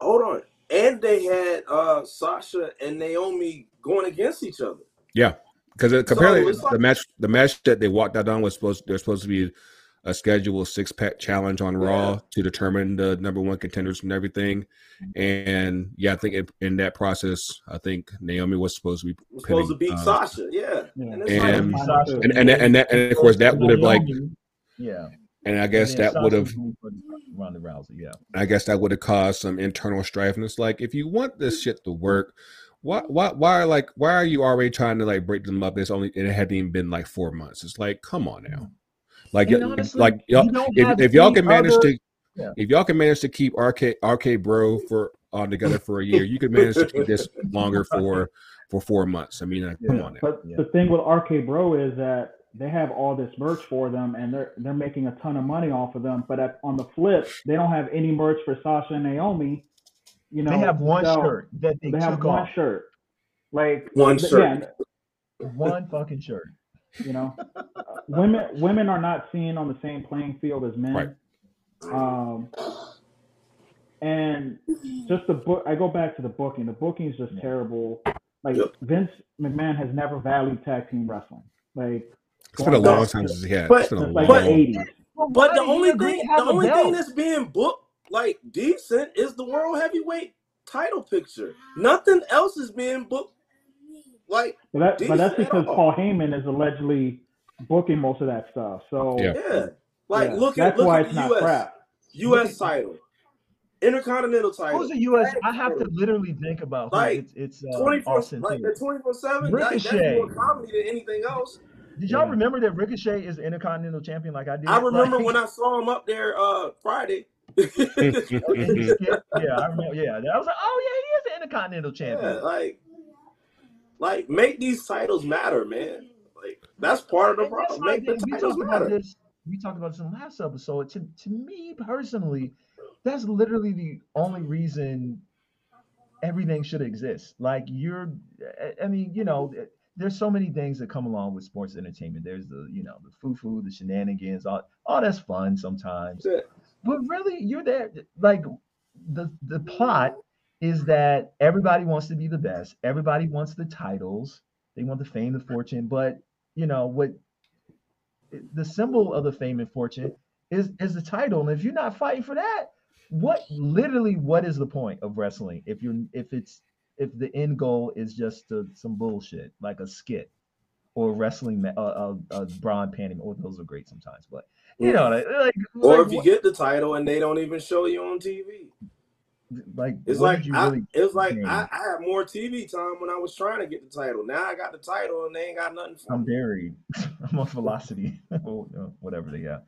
hold on, and they had uh Sasha and Naomi going against each other. Yeah, because apparently so like, the match the match that they walked out on was supposed they're supposed to be a scheduled six pack challenge on yeah. Raw to determine the number one contenders and everything. And yeah, I think it, in that process, I think Naomi was supposed to be supposed to beat um, Sasha. Yeah, yeah. And, and, and, and, and, that, and of course that would have like yeah. And I guess that would have Ronda Rousey, yeah. I guess that would have caused some internal strife. And it's like, if you want this shit to work, why why why are like why are you already trying to like break them up? It's only it hadn't even been like four months. It's like, come on now. Like, honestly, like y'all, if, if y'all can manage other, to, yeah. if y'all can manage to keep RK RK Bro for on together for a year, you can manage to keep this longer for for four months. I mean, uh, yeah. come on. Now. But yeah. the thing with RK Bro is that they have all this merch for them, and they're they're making a ton of money off of them. But at, on the flip, they don't have any merch for Sasha and Naomi. You know, they have one so shirt that they, they have one off. shirt, like one shirt, one fucking shirt. You know, women women are not seen on the same playing field as men. Right. Um, and just the book, I go back to the booking. The booking is just terrible. Like yep. Vince McMahon has never valued tag team wrestling. Like it's been a long time since he had. But, like but, 80s. But the only thing, the only thing that's being booked like decent is the world heavyweight title picture. Nothing else is being booked like, but, that, but that's because Paul Heyman is allegedly booking most of that stuff. So yeah, yeah. like yeah. look at that's look why at it's not US, crap. U.S. title, Intercontinental title. Who's the U.S.? I have to literally think about like it's it's uh, twenty four like the twenty four seven. Ricochet. That's more comedy than anything else. Did y'all yeah. remember that Ricochet is the Intercontinental Champion? Like I did. I remember like, when I saw him up there uh Friday. yeah, I remember. Yeah, I was like, oh yeah, he is the Intercontinental Champion. Yeah, like like, make these titles matter, man. Like, that's part of the problem. Make the titles matter. This, we talked about this in the last episode. To to me personally, that's literally the only reason everything should exist. Like you're, I mean, you know, there's so many things that come along with sports entertainment. There's the, you know, the foo-foo, the shenanigans, all, all that's fun sometimes. Yeah. But really, you're there. Like the the plot is that everybody wants to be the best. Everybody wants the titles. They want the fame, the fortune. But you know what? The symbol of the fame and fortune is is the title. And if you're not fighting for that, what literally what is the point of wrestling if you're if it's if the end goal is just to, some bullshit like a skit or wrestling a, a, a brawn panning or those are great sometimes but you know mm. like, like or if you what, get the title and they don't even show you on tv like it's like I, really it's like I, I, had more TV time when I was trying to get the title. Now I got the title and they ain't got nothing. I'm buried. I'm on velocity, oh, whatever they got.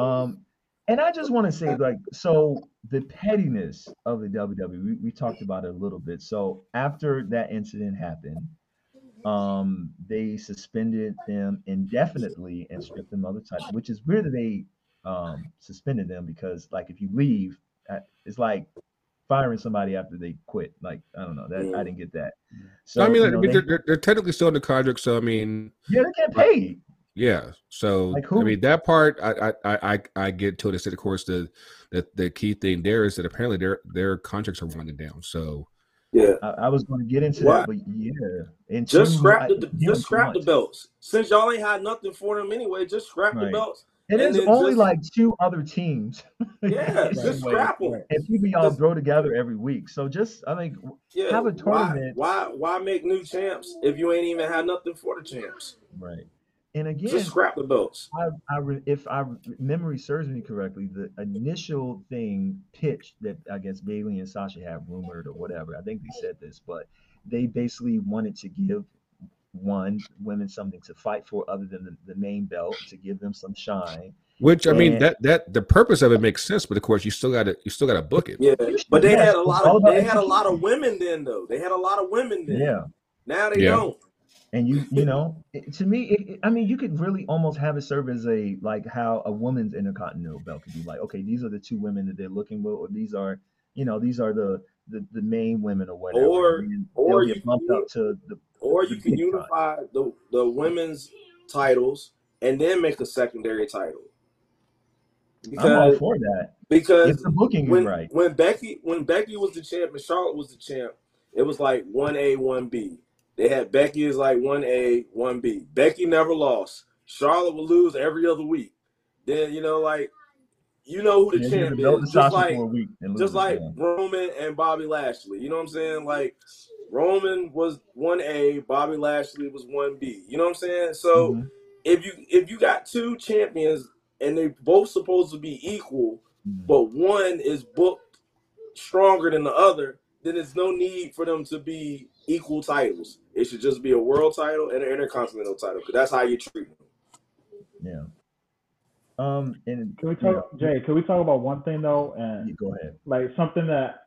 Um, And I just want to say, like, so the pettiness of the WWE, we, we talked about it a little bit. So after that incident happened, um, they suspended them indefinitely and stripped them of the title, which is weird that they um, suspended them because, like, if you leave, uh, it's like firing somebody after they quit. Like, I don't know that I didn't get that. So I mean, you know, mean they, they're, they're, technically still in the contract, so I mean, yeah, they get paid. Yeah. So like I mean that part I I I I get to it. Of course, the the the key thing there is that apparently their their contracts are winding down. So yeah, I, I was going to get into that, but yeah, and just scrap the just scrap the belts. Since y'all ain't had nothing for them anyway, just scrap right. the belts. And It is only just, like two other teams. Yeah, just scrap them. And people y'all throw together every week. So just I think yeah, have a tournament. Why, why why make new champs if you ain't even had nothing for the champs? Right. And again, just scrap the belts. I, I, if I memory serves me correctly, the initial thing pitched that I guess Bayley and Sasha had rumored or whatever. I think they said this, but they basically wanted to give one women something to fight for other than the, the main belt to give them some shine. Which I and, mean that that the purpose of it makes sense, but of course you still got to you still got to book it. Yeah, but they yes, had a lot of they had a lot of women then though. They had a lot of women then. Yeah. Now they yeah. don't and you you know to me it, i mean you could really almost have it serve as a like how a woman's intercontinental belt could be like okay these are the two women that they're looking for or these are you know these are the the, the main women or whatever. Or or you bumped up to the or you can unify the the women's titles and then make a secondary title. Because, I'm all for that. because if the booking when, right. when Becky when Becky was the champ and Charlotte was the champ it was like one A one B they had Becky as like one A, one B. Becky never lost. Charlotte would lose every other week. Then you know, like you know who the yeah, champ is, just like just like Roman and Bobby Lashley. You know what I'm saying? Like Roman was one A, Bobby Lashley was one B. You know what I'm saying? So mm-hmm. if you if you got two champions and they both supposed to be equal, mm-hmm. but one is booked stronger than the other, then there's no need for them to be equal titles. It should just be a world title and an intercontinental title because that's how you treat them. Yeah. Um, and can we talk, you know, Jay? Can we talk about one thing though? And go ahead. Like something that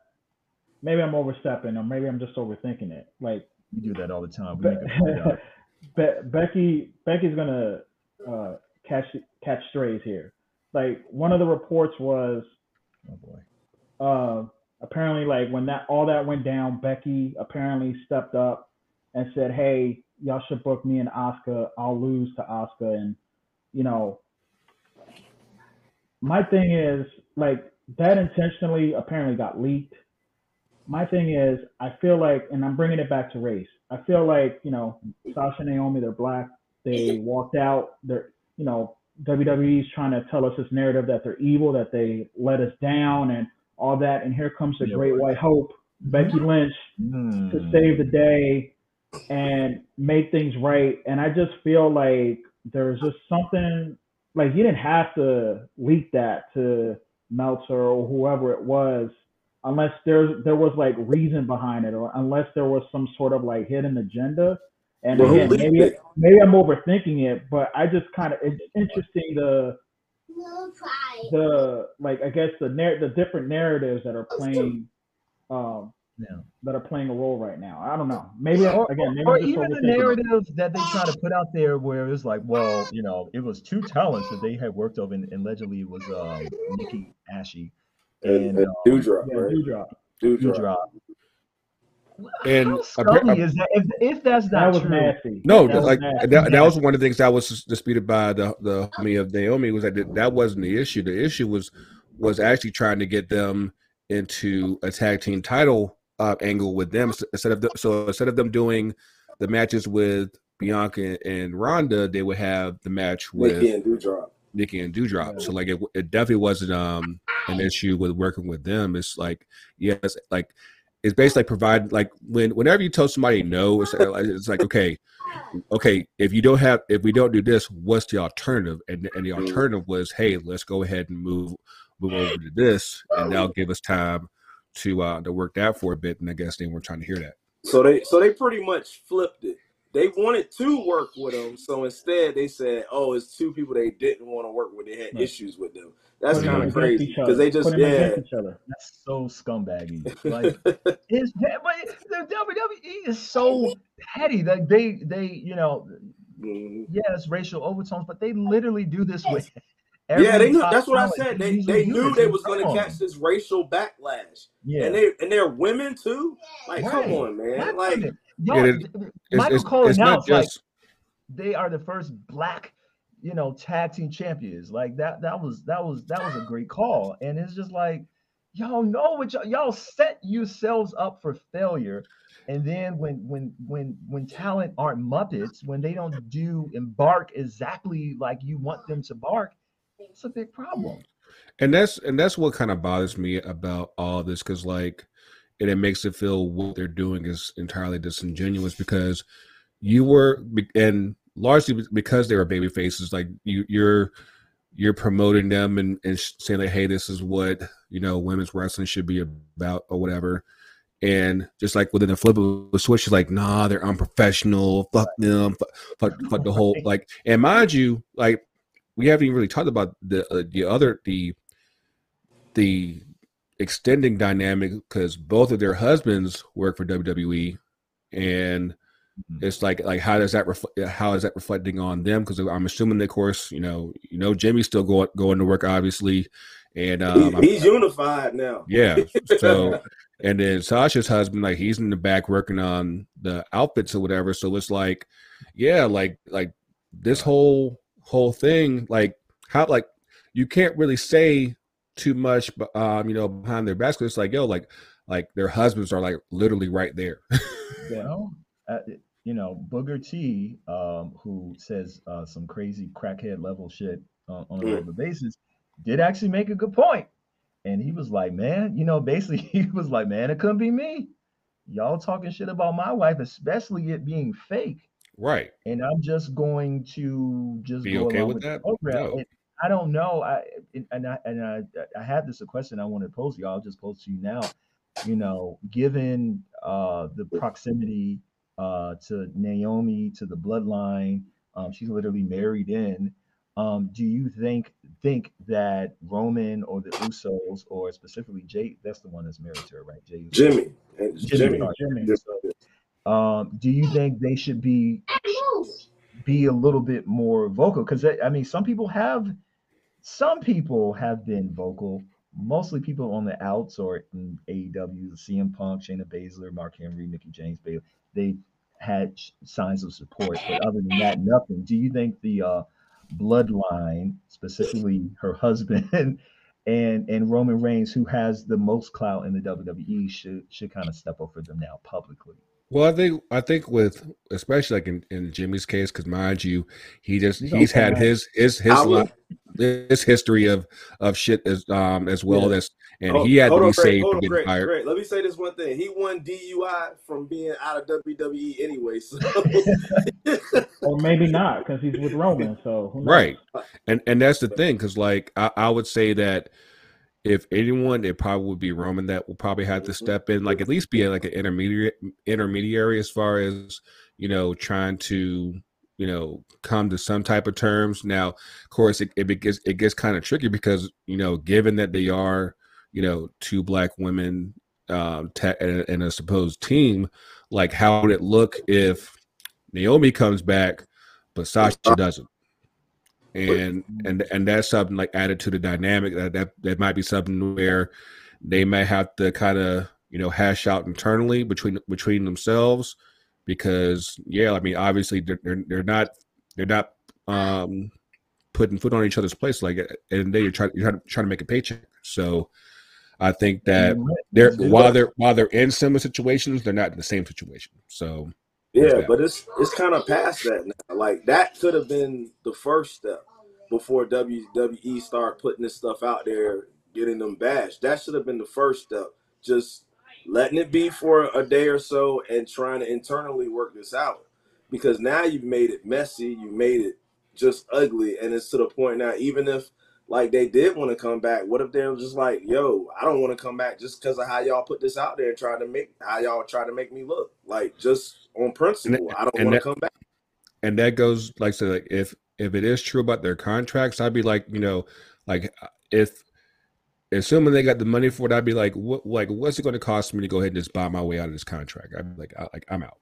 maybe I'm overstepping, or maybe I'm just overthinking it. Like you do that all the time. Be- Becky, Becky's gonna uh, catch catch strays here. Like one of the reports was, oh boy, uh, apparently like when that all that went down, Becky apparently stepped up and said, "Hey, y'all should book me and Asuka. I'll lose to Asuka." And you know, my thing is like that intentionally apparently got leaked. My thing is, I feel like, and I'm bringing it back to race. I feel like you know, Sasha and Naomi, they're black. They walked out. They're you know, WWE's trying to tell us this narrative that they're evil, that they let us down, and all that, and here comes the Great White Hope, Becky Lynch, mm. to save the day and make things right. And I just feel like there's just something like you didn't have to leak that to Meltzer or whoever it was, unless there's there was like reason behind it, or unless there was some sort of like hidden agenda. And again, maybe maybe I'm overthinking it, but I just kind of it's interesting to the like I guess the narr- the different narratives that are playing um yeah. that are playing a role right now. I don't know. Maybe or, again, maybe or even the narrative that they try to put out there where it's like, well, you know, it was two talents that they had worked over, and, and allegedly it was um, Nikki Ashy and, and, and um, Doudrop, yeah, right? Doudrop. Doudrop. Doudrop. And How scummy is that? If, if that's not that was true, nasty. No, that like nasty. That, that was one of the things that was disputed by the the homie of Naomi was that that wasn't the issue. The issue was was actually trying to get them into a tag team title uh, angle with them instead of the, so instead of them doing the matches with Bianca and Ronda, they would have the match with Nikki and Doudrop. Nikki and Doudrop. Yeah. So like it, it definitely wasn't um an issue with working with them. It's like yes, like it's basically like provide like when whenever you tell somebody no, it's, it's like okay, okay, if you don't have if we don't do this, what's the alternative? And and the mm. alternative was, hey, let's go ahead and move move over to this, and that'll give us time to uh to work that for a bit. And I guess they weren't trying to hear that. So they so they pretty much flipped it. They wanted to work with them, so instead they said, "Oh, it's two people they didn't want to work with. They had Right. issues with them." That's kind of crazy because they just yeah. each other. That's so scumbaggy. Like it's but the WWE is so petty that they they you know Mhm. yes racial overtones, but they literally do this with Yeah, they knew. That's what I said. They they knew they was gonna catch this racial backlash, Yeah. and they and they're women too. Like, come on, man. Like, women. Yeah, Y'all, it- Michael it's, Cole it's announced like they are the first black, you know, tag team champions. Like that, that was that was that was a great call. And it's just like, y'all know what y'all, y'all set yourselves up for failure. And then when when when when talent aren't Muppets, when they don't do embark exactly like you want them to bark, it's a big problem. and that's and that's what kind of bothers me about all this because like and it makes it feel what they're doing is entirely disingenuous because you were and largely because they were baby faces like you you're you're promoting them and, and saying like hey this is what you know women's wrestling should be about or whatever and just like within the flip of a switch, she's like, nah, they're unprofessional. Fuck them. Fuck, fuck, fuck the whole like. And mind you, like we haven't even really talked about the uh, the other the the extending dynamic because both of their husbands work for WWE, and Mhm. it's like like how does that reflect? How is that reflecting on them? Because I'm assuming, of course, you know, you know, Jimmy's still going going to work, obviously, and um, he, I'm- he's unified now. yeah. So and then Sasha's husband, like he's in the back working on the outfits or whatever. So it's like, yeah, like like this whole whole thing, like how like you can't really say too much, but um, you know, behind their backs. 'cause It's like, yo, like like their husbands are like literally right there. Well, uh, you know, Booker T, um, who says uh, some crazy crackhead level shit on, on a regular basis, did actually make a good point. And he was like, man, you know, basically, he was like, man, it couldn't be me. Y'all talking shit about my wife, especially it being fake. right. And I'm just going to just Be go okay along with with the that? program. No. And I don't know. I and- I and I I had this a question I want to pose to you. I'll just pose to you now. You know, given uh the proximity uh to Naomi to the bloodline, um, she's literally married in. Um, do you think think that Roman or the Usos or specifically Jey, that's the one that's married to her, right? Jey Jimmy. Jimmy, Jimmy. sorry. Jimmy. So, um, do you think they should be be a little bit more vocal? Because I mean, some people have, some people have been vocal. Mostly people on the outs or in AEW, CM Punk, Shayna Baszler, Mark Henry, Mickie James, Bayley. They had signs of support, but other than that, nothing. Do you think the uh, bloodline, specifically her husband and and Roman Reigns, who has the most clout in the WWE, should should kind of step up for them now publicly? Well, I think I think with especially like in, in Jimmy's case, because mind you, he just He's he's okay, had man. his his his I li- his history of of shit as um as well Yeah. as and Hold- he had to be on, saved hold from on, getting Greg, fired. Greg, Let me say this one thing. He won DUI from being out of WWE anyway. So Or maybe not because he's with Roman. So who knows? Right. And and that's the thing, because like I, I would say that if anyone, it probably would be Roman that will probably have to Mhm. step in, like at least be like an intermediate intermediary as far as you know trying to you know come to some type of terms. Now, of course, it, it gets it gets kind of tricky because you know given that they are you know two black women um ta- and, and a supposed team, like how would it look if Naomi comes back but Sasha doesn't? And and and that's something like added to the dynamic that that, that might be something where they may have to kind of you know hash out internally between between themselves because yeah i mean obviously they're they're, they're not they're not um putting foot on each other's place like and the end of the day you're trying you're trying to, trying to make a paycheck. So i think that they're while they're while they're in similar situations they're not in the same situation. So yeah, but it's it's kind of past that now. Like that could have been the first step before WWE start putting this stuff out there, getting them bashed. That should have been the first step. Just letting it be for a day or so and trying to internally work this out. Because now you've made it messy, you made it just ugly, and it's to the point now. Even if like they did want to come back, what if they're just like, "Yo, I don't want to come back just because of how y'all put this out there and try to make how y'all try to make me look." like just on principle. I don't want to come back. and that goes like so like if if it is true about their contracts i'd be like you know like uh, if assuming they got the money for it i'd be like what like what's it going to cost me to go ahead and just buy my way out of this contract i'd be like I, like i'm out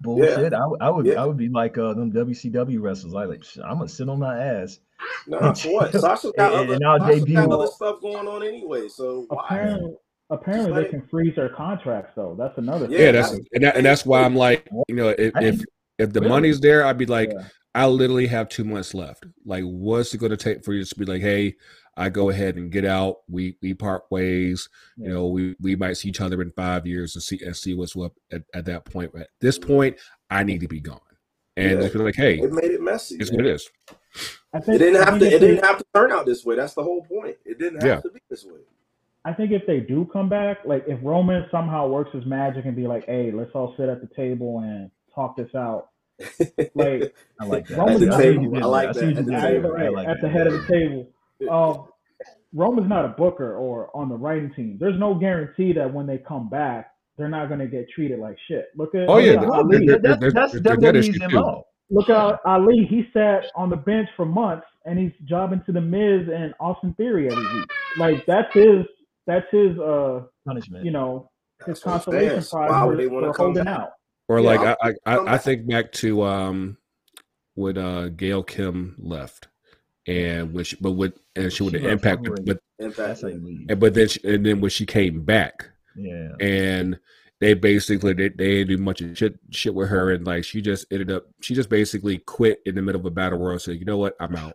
Bullshit. I, would- I would Yeah. I would be like uh, them WCW wrestlers. I like I'm gonna sit on my ass. No, for what? Sasha got And- other, and I'll Sasha debut- got other stuff going on anyway. So why? Apparently, apparently they can freeze their contracts though. That's another Yeah, yeah, thing. that's that's- and, that, and that's why i'm like you know if if, if the Really? money's there i'd be like Yeah. i literally have two months left like what's it going to take for you to be like hey i go ahead and get out we we part ways you know we we might see each other in five years and see and see what's up at, at that point But at this point i need to be gone and Yeah. just be like hey It made it messy. it's man. what it is I think It didn't have to. if It they- didn't have to turn out this way. That's the whole point. It didn't have Yeah. to be this way. I think if they do come back, like if Roman somehow works his magic and be like, "Hey, let's all sit at the table and talk this out," like I like that. Roman I see- table, what you did I like there. I see that. At the there. table. I like at the that. head of the table. Um, Roman's not a booker or on the writing team. There's no guarantee that when they come back, they're not going to get treated like shit. Look at Oh, look yeah, at there- Ali. there- That's, there- that's there- there- that issue WWE's too. MO. Look at Ali. He sat on the bench for months and he's jobbing to the Miz and Austin Theory every week. Like that's his. That's his. Uh, Punishment. you know, his That's consolation prize Why for, they for holding back? out. Or Yeah, like I'll- I, I, I, I think back to um when uh Gail Kim left and which but with and she would She have impacted already. but Impact. That's how you leave. and- but then she, and then when she came back Yeah. and they basically they, they didn't do much of shit shit with her and like she just ended up she just basically quit in the middle of a battle royal said you know what I'm out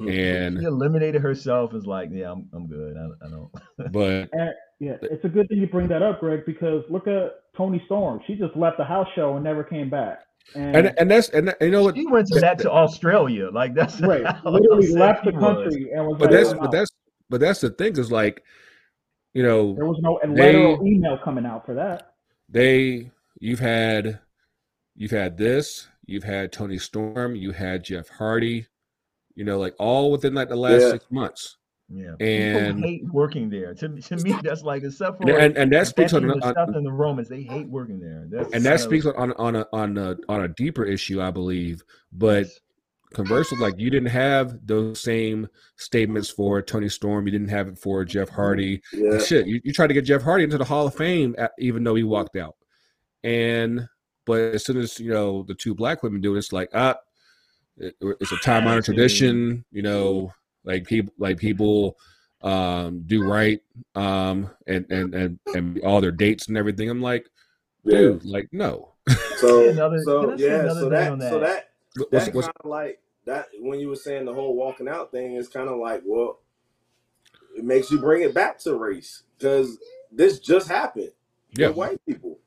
Mhm. She and eliminated herself. Is like, yeah, I'm, I'm good. I, I don't. but And yeah, it's a good thing you bring that up, Greg, because look at Toni Storm. She just left the house show and never came back. And, and and that's and you know what She went to back to Australia. Like that's right, literally left the she was. country and was but that's but out." that's but that's the thing is like you know there was no they- letter email coming out for that. they you've had you've had this you've had toni storm you had jeff hardy you know like all within like the last Yeah. six months Yeah. And- People hate working there. To, to me, that's like except and for and, and that speaks on, Becky on, stuff in the Romans, they hate working there. That's and that speaks of- on on a on a on a deeper issue i believe but conversely like you didn't have those same statements for toni storm you didn't have it for jeff hardy Yeah. Shit, you, you tried to get Jeff Hardy into the Hall of Fame, at, even though he walked out. And but as soon as you know the two black women do it, it's like ah, it, it's a time honored tradition. You know, like people like people um do right um and and and and all their dates and everything. I'm like, Yeah. dude, like no. So, Another- so can I say yeah, so thing that, so that? that What's, that what's, kind of like that when you were saying the whole walking out thing is kind of like well it makes you bring it back to race because this just happened yeah, with white people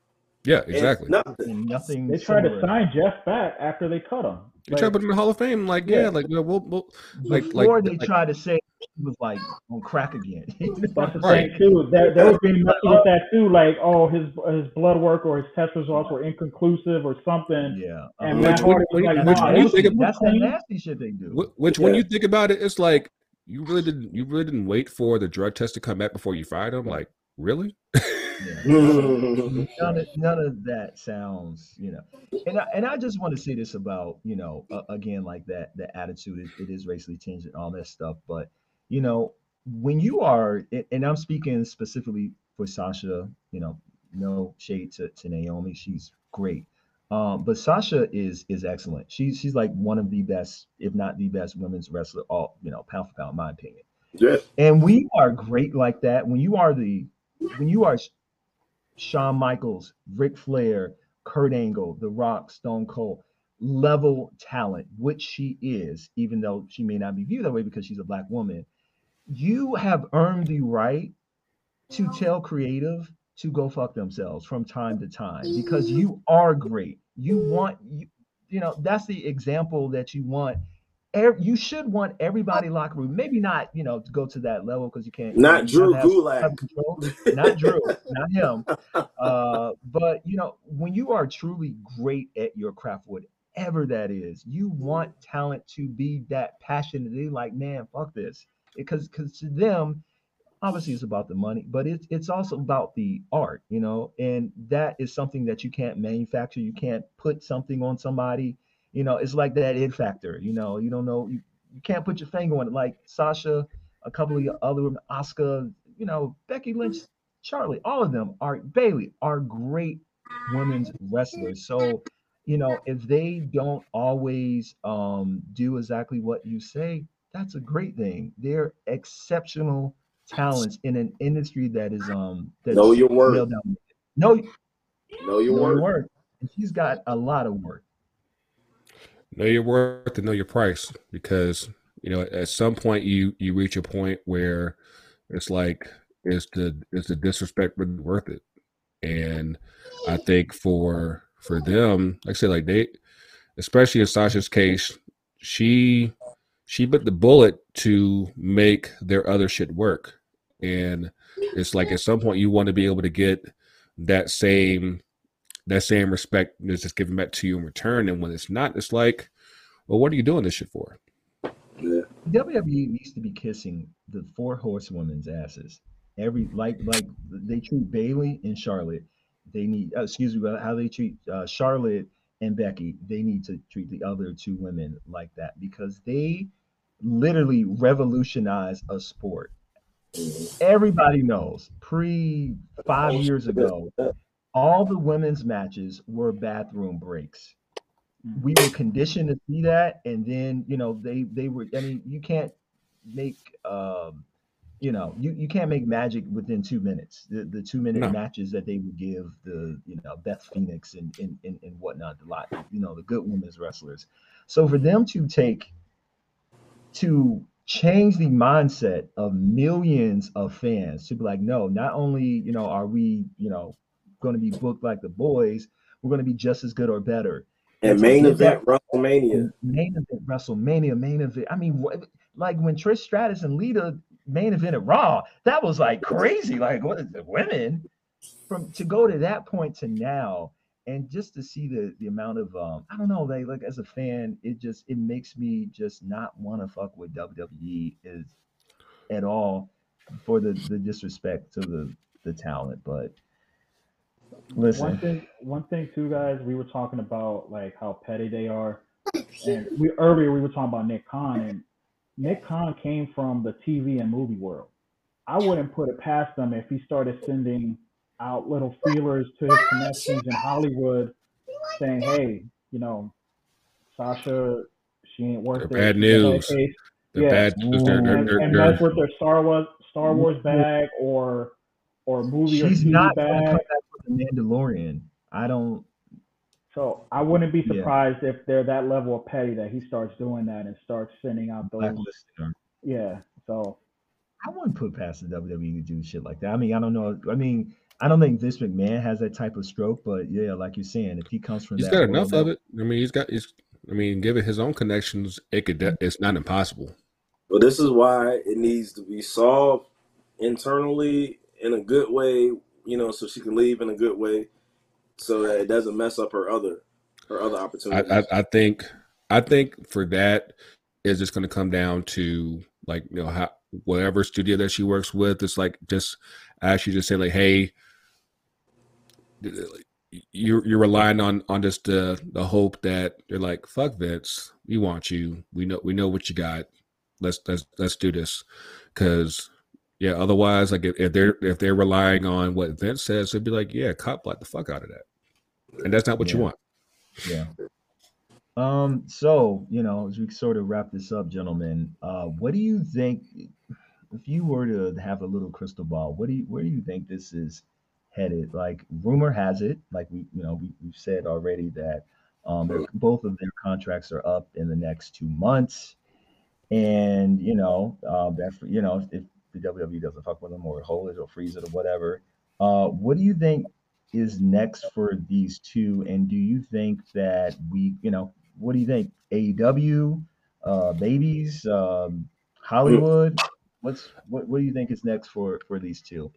yeah, And exactly. nothing nothing. They tried to sign Jeff back after they cut him. You tried to put him in the Hall of Fame, like yeah, Yeah. like you know, we'll, we'll like like, before they like tried to say he was like on crack again. That's the Right. thing too. There, there was being messy with that too. Like, oh, his his blood work or his test results were inconclusive or something. yeah, And Matt Which- Hardy was which- like, which- nah, when you think it was that's that nasty shit they do. Wh- Which, when Yeah. you think about it, it's like you really didn't. You really didn't wait for the drug test to come back before you fired him. Like, really? Yeah. None of, none of that sounds, you know. And I, and I just want to say this about, you know, uh, again, like that, the attitude, it, it is racially tinged and all that stuff. But, you know, when you are, and I'm speaking specifically for Sasha, you know, no shade to, to Naomi, she's great. Um, but Sasha is is excellent. She's she's like one of the best, if not the best, women's wrestler, all you know, pound for pound, in my opinion. yeah And we are great like that, when you are the, when you are Shawn Michaels, Ric Flair, Kurt Angle, The Rock, Stone Cold, level talent, which she is, even though she may not be viewed that way because she's a black woman, you have earned the right to tell creative to go fuck themselves from time to time because mm-hmm. you are great. You want you, you know, that's the example that you want. You should want everybody locker room. Maybe not, you know, to go to that level because you can't. Not you Drew have Gulak. control. Not Drew, not him. Uh, but you know, when you are truly great at your craft, whatever that is, you want talent to be that passionate. They like, man, fuck this, because because to them, obviously it's about the money, but it's it's also about the art, you know, and that is something that you can't manufacture. You can't put something on somebody, you know. It's like that id factor, you know. You don't know you, you can't put your finger on it. Like Sasha, a couple of other women, Asuka, you know, Becky Lynch, Charlie, all of them are Bayley are great women's wrestlers. So you know, if they don't always um, do exactly what you say, that's a great thing. They're exceptional talents in an industry that is um that's Know your nailed. No, Know your know your worth. worth. And she's got a lot of work. Know your worth and know your price because you know at some point you you reach a point where it's like is the is the disrespect really worth it? And i think for for them like i said like they especially in sasha's case she she bit the bullet to make their other shit work. And it's like at some point you want to be able to get that same that same respect is just given back to you in return. And when it's not, it's like, well, what are you doing this shit for? Yeah. WWE needs to be kissing the four horsewomen's asses. Every like like they treat Bayley and Charlotte. They need uh, excuse me, but how they treat uh, Charlotte and Becky. They need to treat the other two women like that because they literally revolutionized a sport. Everybody knows pre five years ago, all the women's matches were bathroom breaks. We were conditioned to see that, and then you know they they were. I mean, you can't make um, you know you, you can't make magic within two minutes. The the two minute No. matches that they would give the you know Beth Phoenix and and, and, and whatnot, the lot you know the good women's wrestlers. So for them to take to change the mindset of millions of fans to be like, no, not only you know are we you know going to be booked like the boys, we're going to be just as good or better. And main event WrestleMania. main event WrestleMania, main event. I mean, what, like when Trish Stratus and Lita main event at Raw, that was like crazy. Like, what is it, women? From to go to that point to now, and just to see the the amount of um, I don't know, they like as a fan, it just it makes me just not want to fuck with WWE is at all for the the disrespect to the the talent. But One listen, thing, one thing too, guys. We were talking about like how petty they are, and we earlier we were talking about Nick Khan, and Nick Khan came from the TV and movie world. I wouldn't put it past them if he started sending out little feelers to his connections in Hollywood, saying, "Hey, you know, Sasha, she ain't worth They're it. bad news. They're Yeah. bad. They're, they're, they're, and, they're, and they're- mess with their Star Wars Star Wars bag or or movie or she's TV not going to bag. Come back with the Mandalorian. I don't. So I wouldn't be Yeah. surprised if they're that level of petty that he starts doing that and starts sending out those. Yeah. So I wouldn't put past the WWE to do shit like that. I mean, I don't know. I mean, I don't think Vince McMahon has that type of stroke, but yeah, like you're saying, if he comes from he's that got world, enough of it. I mean, he's got. He's. I mean, given his own connections, it could. It's not impossible. But this is why it needs to be solved internally in a good way, you know, so she can leave in a good way, so that it doesn't mess up her other her other I, opportunities. I, I think. I think for that is just going to come down to like you know how whatever studio that she works with. It's like just actually just say like, hey, you're you're relying on on just the the hope that they're like, fuck Vince, we want you. We know we know what you got. Let's let's let's do this, because yeah, otherwise like if, if they're if they're relying on what Vince says, it'd be like, yeah, cop block the fuck out of that, and that's not what you want. Yeah. Um. So you know, as we sort of wrap this up, gentlemen, uh, what do you think? If you were to have a little crystal ball, what do you where do you think this is headed? Like rumor has it, like we you know we we've said already that um both of their contracts are up in the next two months, and you know um that you know if the WWE doesn't fuck with them or hold it or freeze it or whatever, uh, what do you think is next for these two? And do you think that we, you know, what do you think? AEW, uh, babies, um, Hollywood. What's what? What do you think is next for for these two?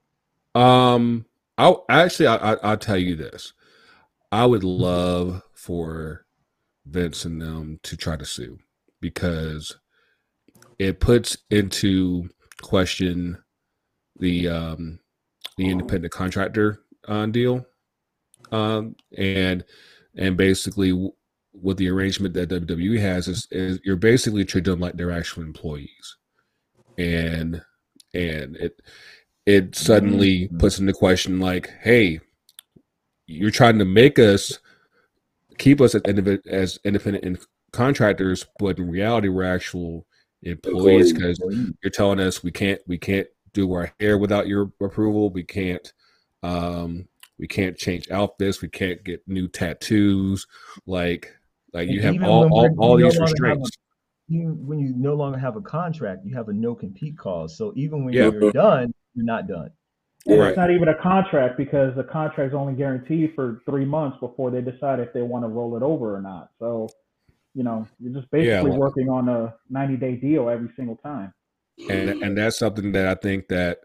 Um, I actually, I, I, I'll tell you this. I would love for Vince and them to try to sue because it puts into question the um, the independent contractor uh, deal, um, and and basically what the arrangement that WWE has is, is you're basically treating them like they're actual employees, and and it it suddenly Mhm. puts into question like, hey, you're trying to make us keep us as, as independent in- contractors, but in reality, we're actual employees Employees. because you're telling us we can't we can't do our hair without your approval. We can't um we can't change outfits. We can't get new tattoos. Like like you have all all, all we no these longer a- restraints. You, when you no longer have a contract, you have a no compete clause. So even when Yeah. you're done, you're not done. And Right. it's not even a contract because the contract's only guaranteed for three months before they decide if they want to roll it over or not. So, you know, you're just basically well- working on a 90 day deal every single time. and and that's something that I think that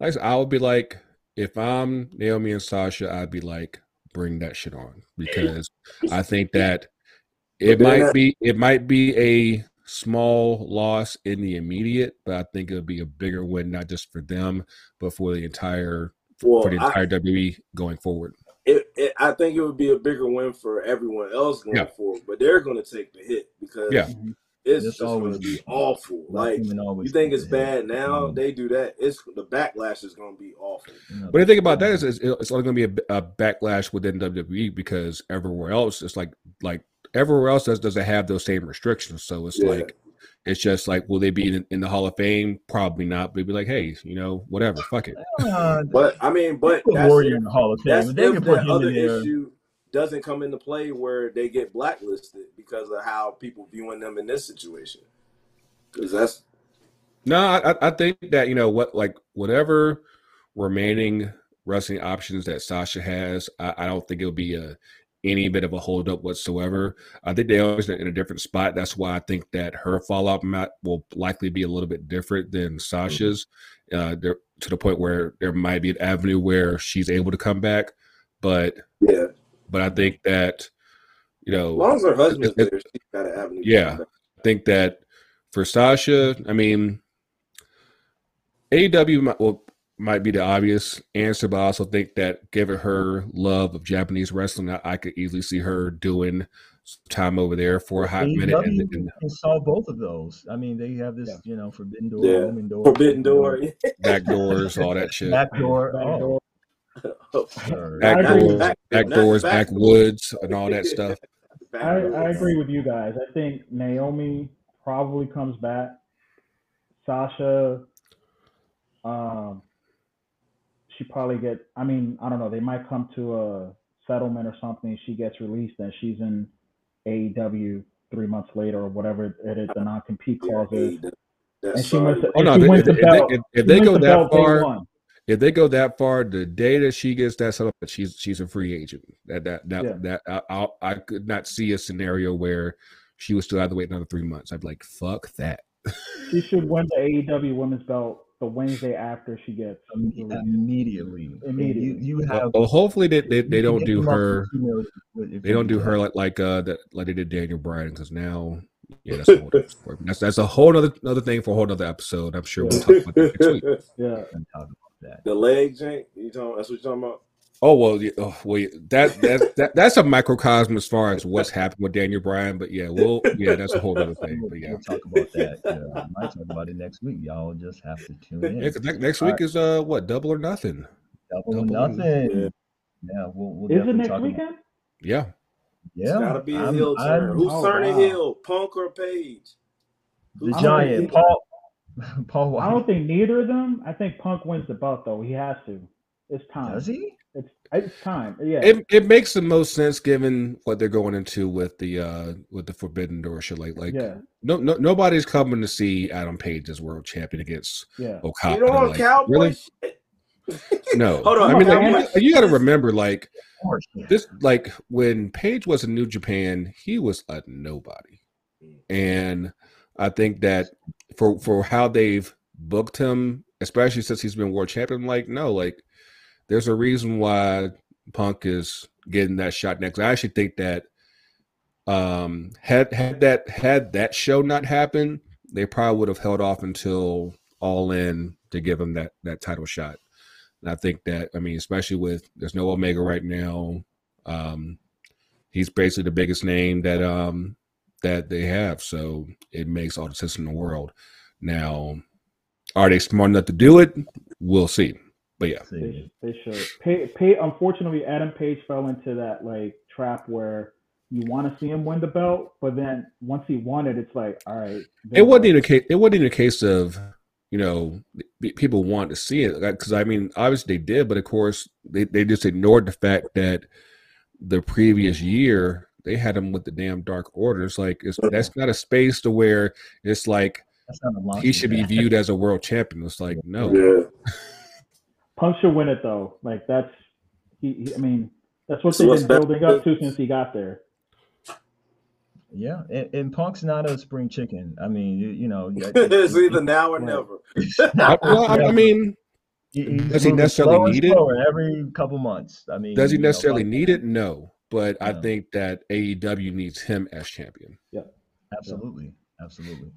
like I would be like if I'm Naomi and Sasha, I'd be like bring that shit on because I think that it might that- be it might be a small loss in the immediate, but I think it would be a bigger win not just for them but for the entire Well, for the I- entire WWE going forward. It, it, I think it would be a bigger win for everyone else going Yeah. forward, but they're going to take the hit because Yeah. it's This just going to be awful. Like you think it's the hit. bad now, Mhm. they do that. It's the backlash is going to be awful. You know, But the thing about that is, is it's only going to be a, a backlash within WWE because everywhere else it's like like everywhere else does doesn't have those same restrictions. So it's Yeah. like it's just like will they be in, in the Hall of Fame? Probably not. They'd be like, hey, you know, whatever, fuck it. uh, But I mean, but that's Warrior if, in the Hall of Fame. that's they if that other in there. issue doesn't come into play where they get blacklisted because of how people viewing them in this situation. Because that's No, I, I think that you know what, like whatever remaining wrestling options that Sasha has, I, I don't think it'll be a any bit of a holdup whatsoever. I think they always in a different spot. That's why I think that her fallout mat will likely be a little bit different than Sasha's. Uh, there to the point where there might be an avenue where she's able to come back, but yeah. but I think that you As know long as her husband's it- there, she's got an avenue. Yeah. I think that for Sasha, I mean, AEW might, well, might be the obvious answer, but I also think that given her love of Japanese wrestling, I, I could easily see her doing some time over there for a hot minute. And, AEW and can solve both of those. I mean, they have this, Yeah. you know, forbidden door, Yeah. woman door, Forbidden door. back doors, all that shit. back door. Back Oh, door. Back doors, with back, that. doors, Back- backwoods, and all that stuff. I, I agree with you guys. I think Naomi probably comes back. Sasha, um, she probably get. I mean, I don't know. They might come to a settlement or something. She gets released, and she's in AEW three months later or whatever it is. The non-compete clause is, and she wins. The, Oh no, if, if, belt. they, if, if they go the that far, if they go that far, the day that she gets that settlement, she's she's a free agent. That that that Yeah. that I, I I could not see a scenario where she was still have to wait another three months. I'd be like, fuck that. She should win the AEW women's belt the Wednesday after she gets released. immediately. Immediately. You, you have. well, hopefully they they, they don't do get them off her. the email if They don't do her like like uh that like they did Daniel Bryan because now yeah that's a whole other that's that's a whole other another thing for a whole other episode. I'm sure we'll talk about that next week. Yeah. talk about that. the legs Jank. You talking? That's what you're talking about. Oh well, yeah, oh, well yeah, that that that that's a microcosm as far as what's happened with Daniel Bryan. But yeah, well, yeah, that's a whole other thing. But yeah, we'll talk about that. Uh, we might talk about it next week. Y'all just have to tune in. yeah. 'cause ne- next All week is uh what double or nothing. Double or double or nothing. Yeah. Yeah, we'll, we'll Is it next talk about- weekend? Yeah, It's Yeah, gotta be a I'm- heel turn. I'm- Who's Oh, turning wow. heel? Punk or Page? the Who's giant turning heel? Paul. Paul I don't think neither of them. I think Punk wins the belt though. He has to. It's time. Does he? It's it's time. Yeah. it it makes the most sense given what they're going into with the uh with the Forbidden Door shit. Like like yeah. no no nobody's coming to see Adam Page as world champion against Yeah. Okada. You know on like, cowboy really? No, Hold on. I mean, like, you, you got to remember, like Of course. yeah. this, like when Page was in New Japan, he was a nobody, and I think that for for how they've booked him, especially since he's been world champion, like no, like there's a reason why Punk is getting that shot next. I actually think that um had had that had that show not happened, they probably would have held off until all in to give him that that title shot. And I think that I mean, especially with there's no Omega right now. Um, he's basically the biggest name that um that they have, so it makes all the sense in the world. Now, are they smart enough to do it? We'll see. But yeah, They, they should. Pay, pay, unfortunately, Adam Page fell into that like trap where you want to see him win the belt, but then once he won it, it's like, all right. it wasn't even a case. It wasn't even a case of you know people want to see it because I mean obviously they did, but of course they they just ignored the fact that the previous year they had him with the damn Dark Order. It's like it's, that's not a space to where it's like he should be viewed as a world champion. It's like no. Yeah. Punk should win it though. Like that's he. he I mean, that's what so they've been building up to since he got there. Yeah, and, and, Punk's not a spring chicken. I mean, you, you know, it's either now or never. I, well, I, mean, he, does he necessarily need it? Every couple months. I mean, does he necessarily know, need it? No, but I think that AEW needs him as champion. Yeah, absolutely, absolutely.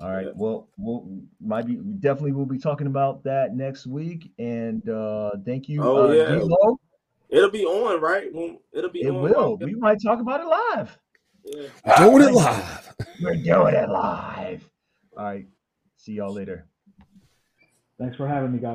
All right. Well, we'll might be definitely we'll be talking about that next week. And uh thank you. Oh uh, yeah. D'Lo. It'll be on, right? It'll be. It on will. We might talk about it live. Yeah. Doing it live. We're doing it live. All right. See y'all later. Thanks for having me, guys.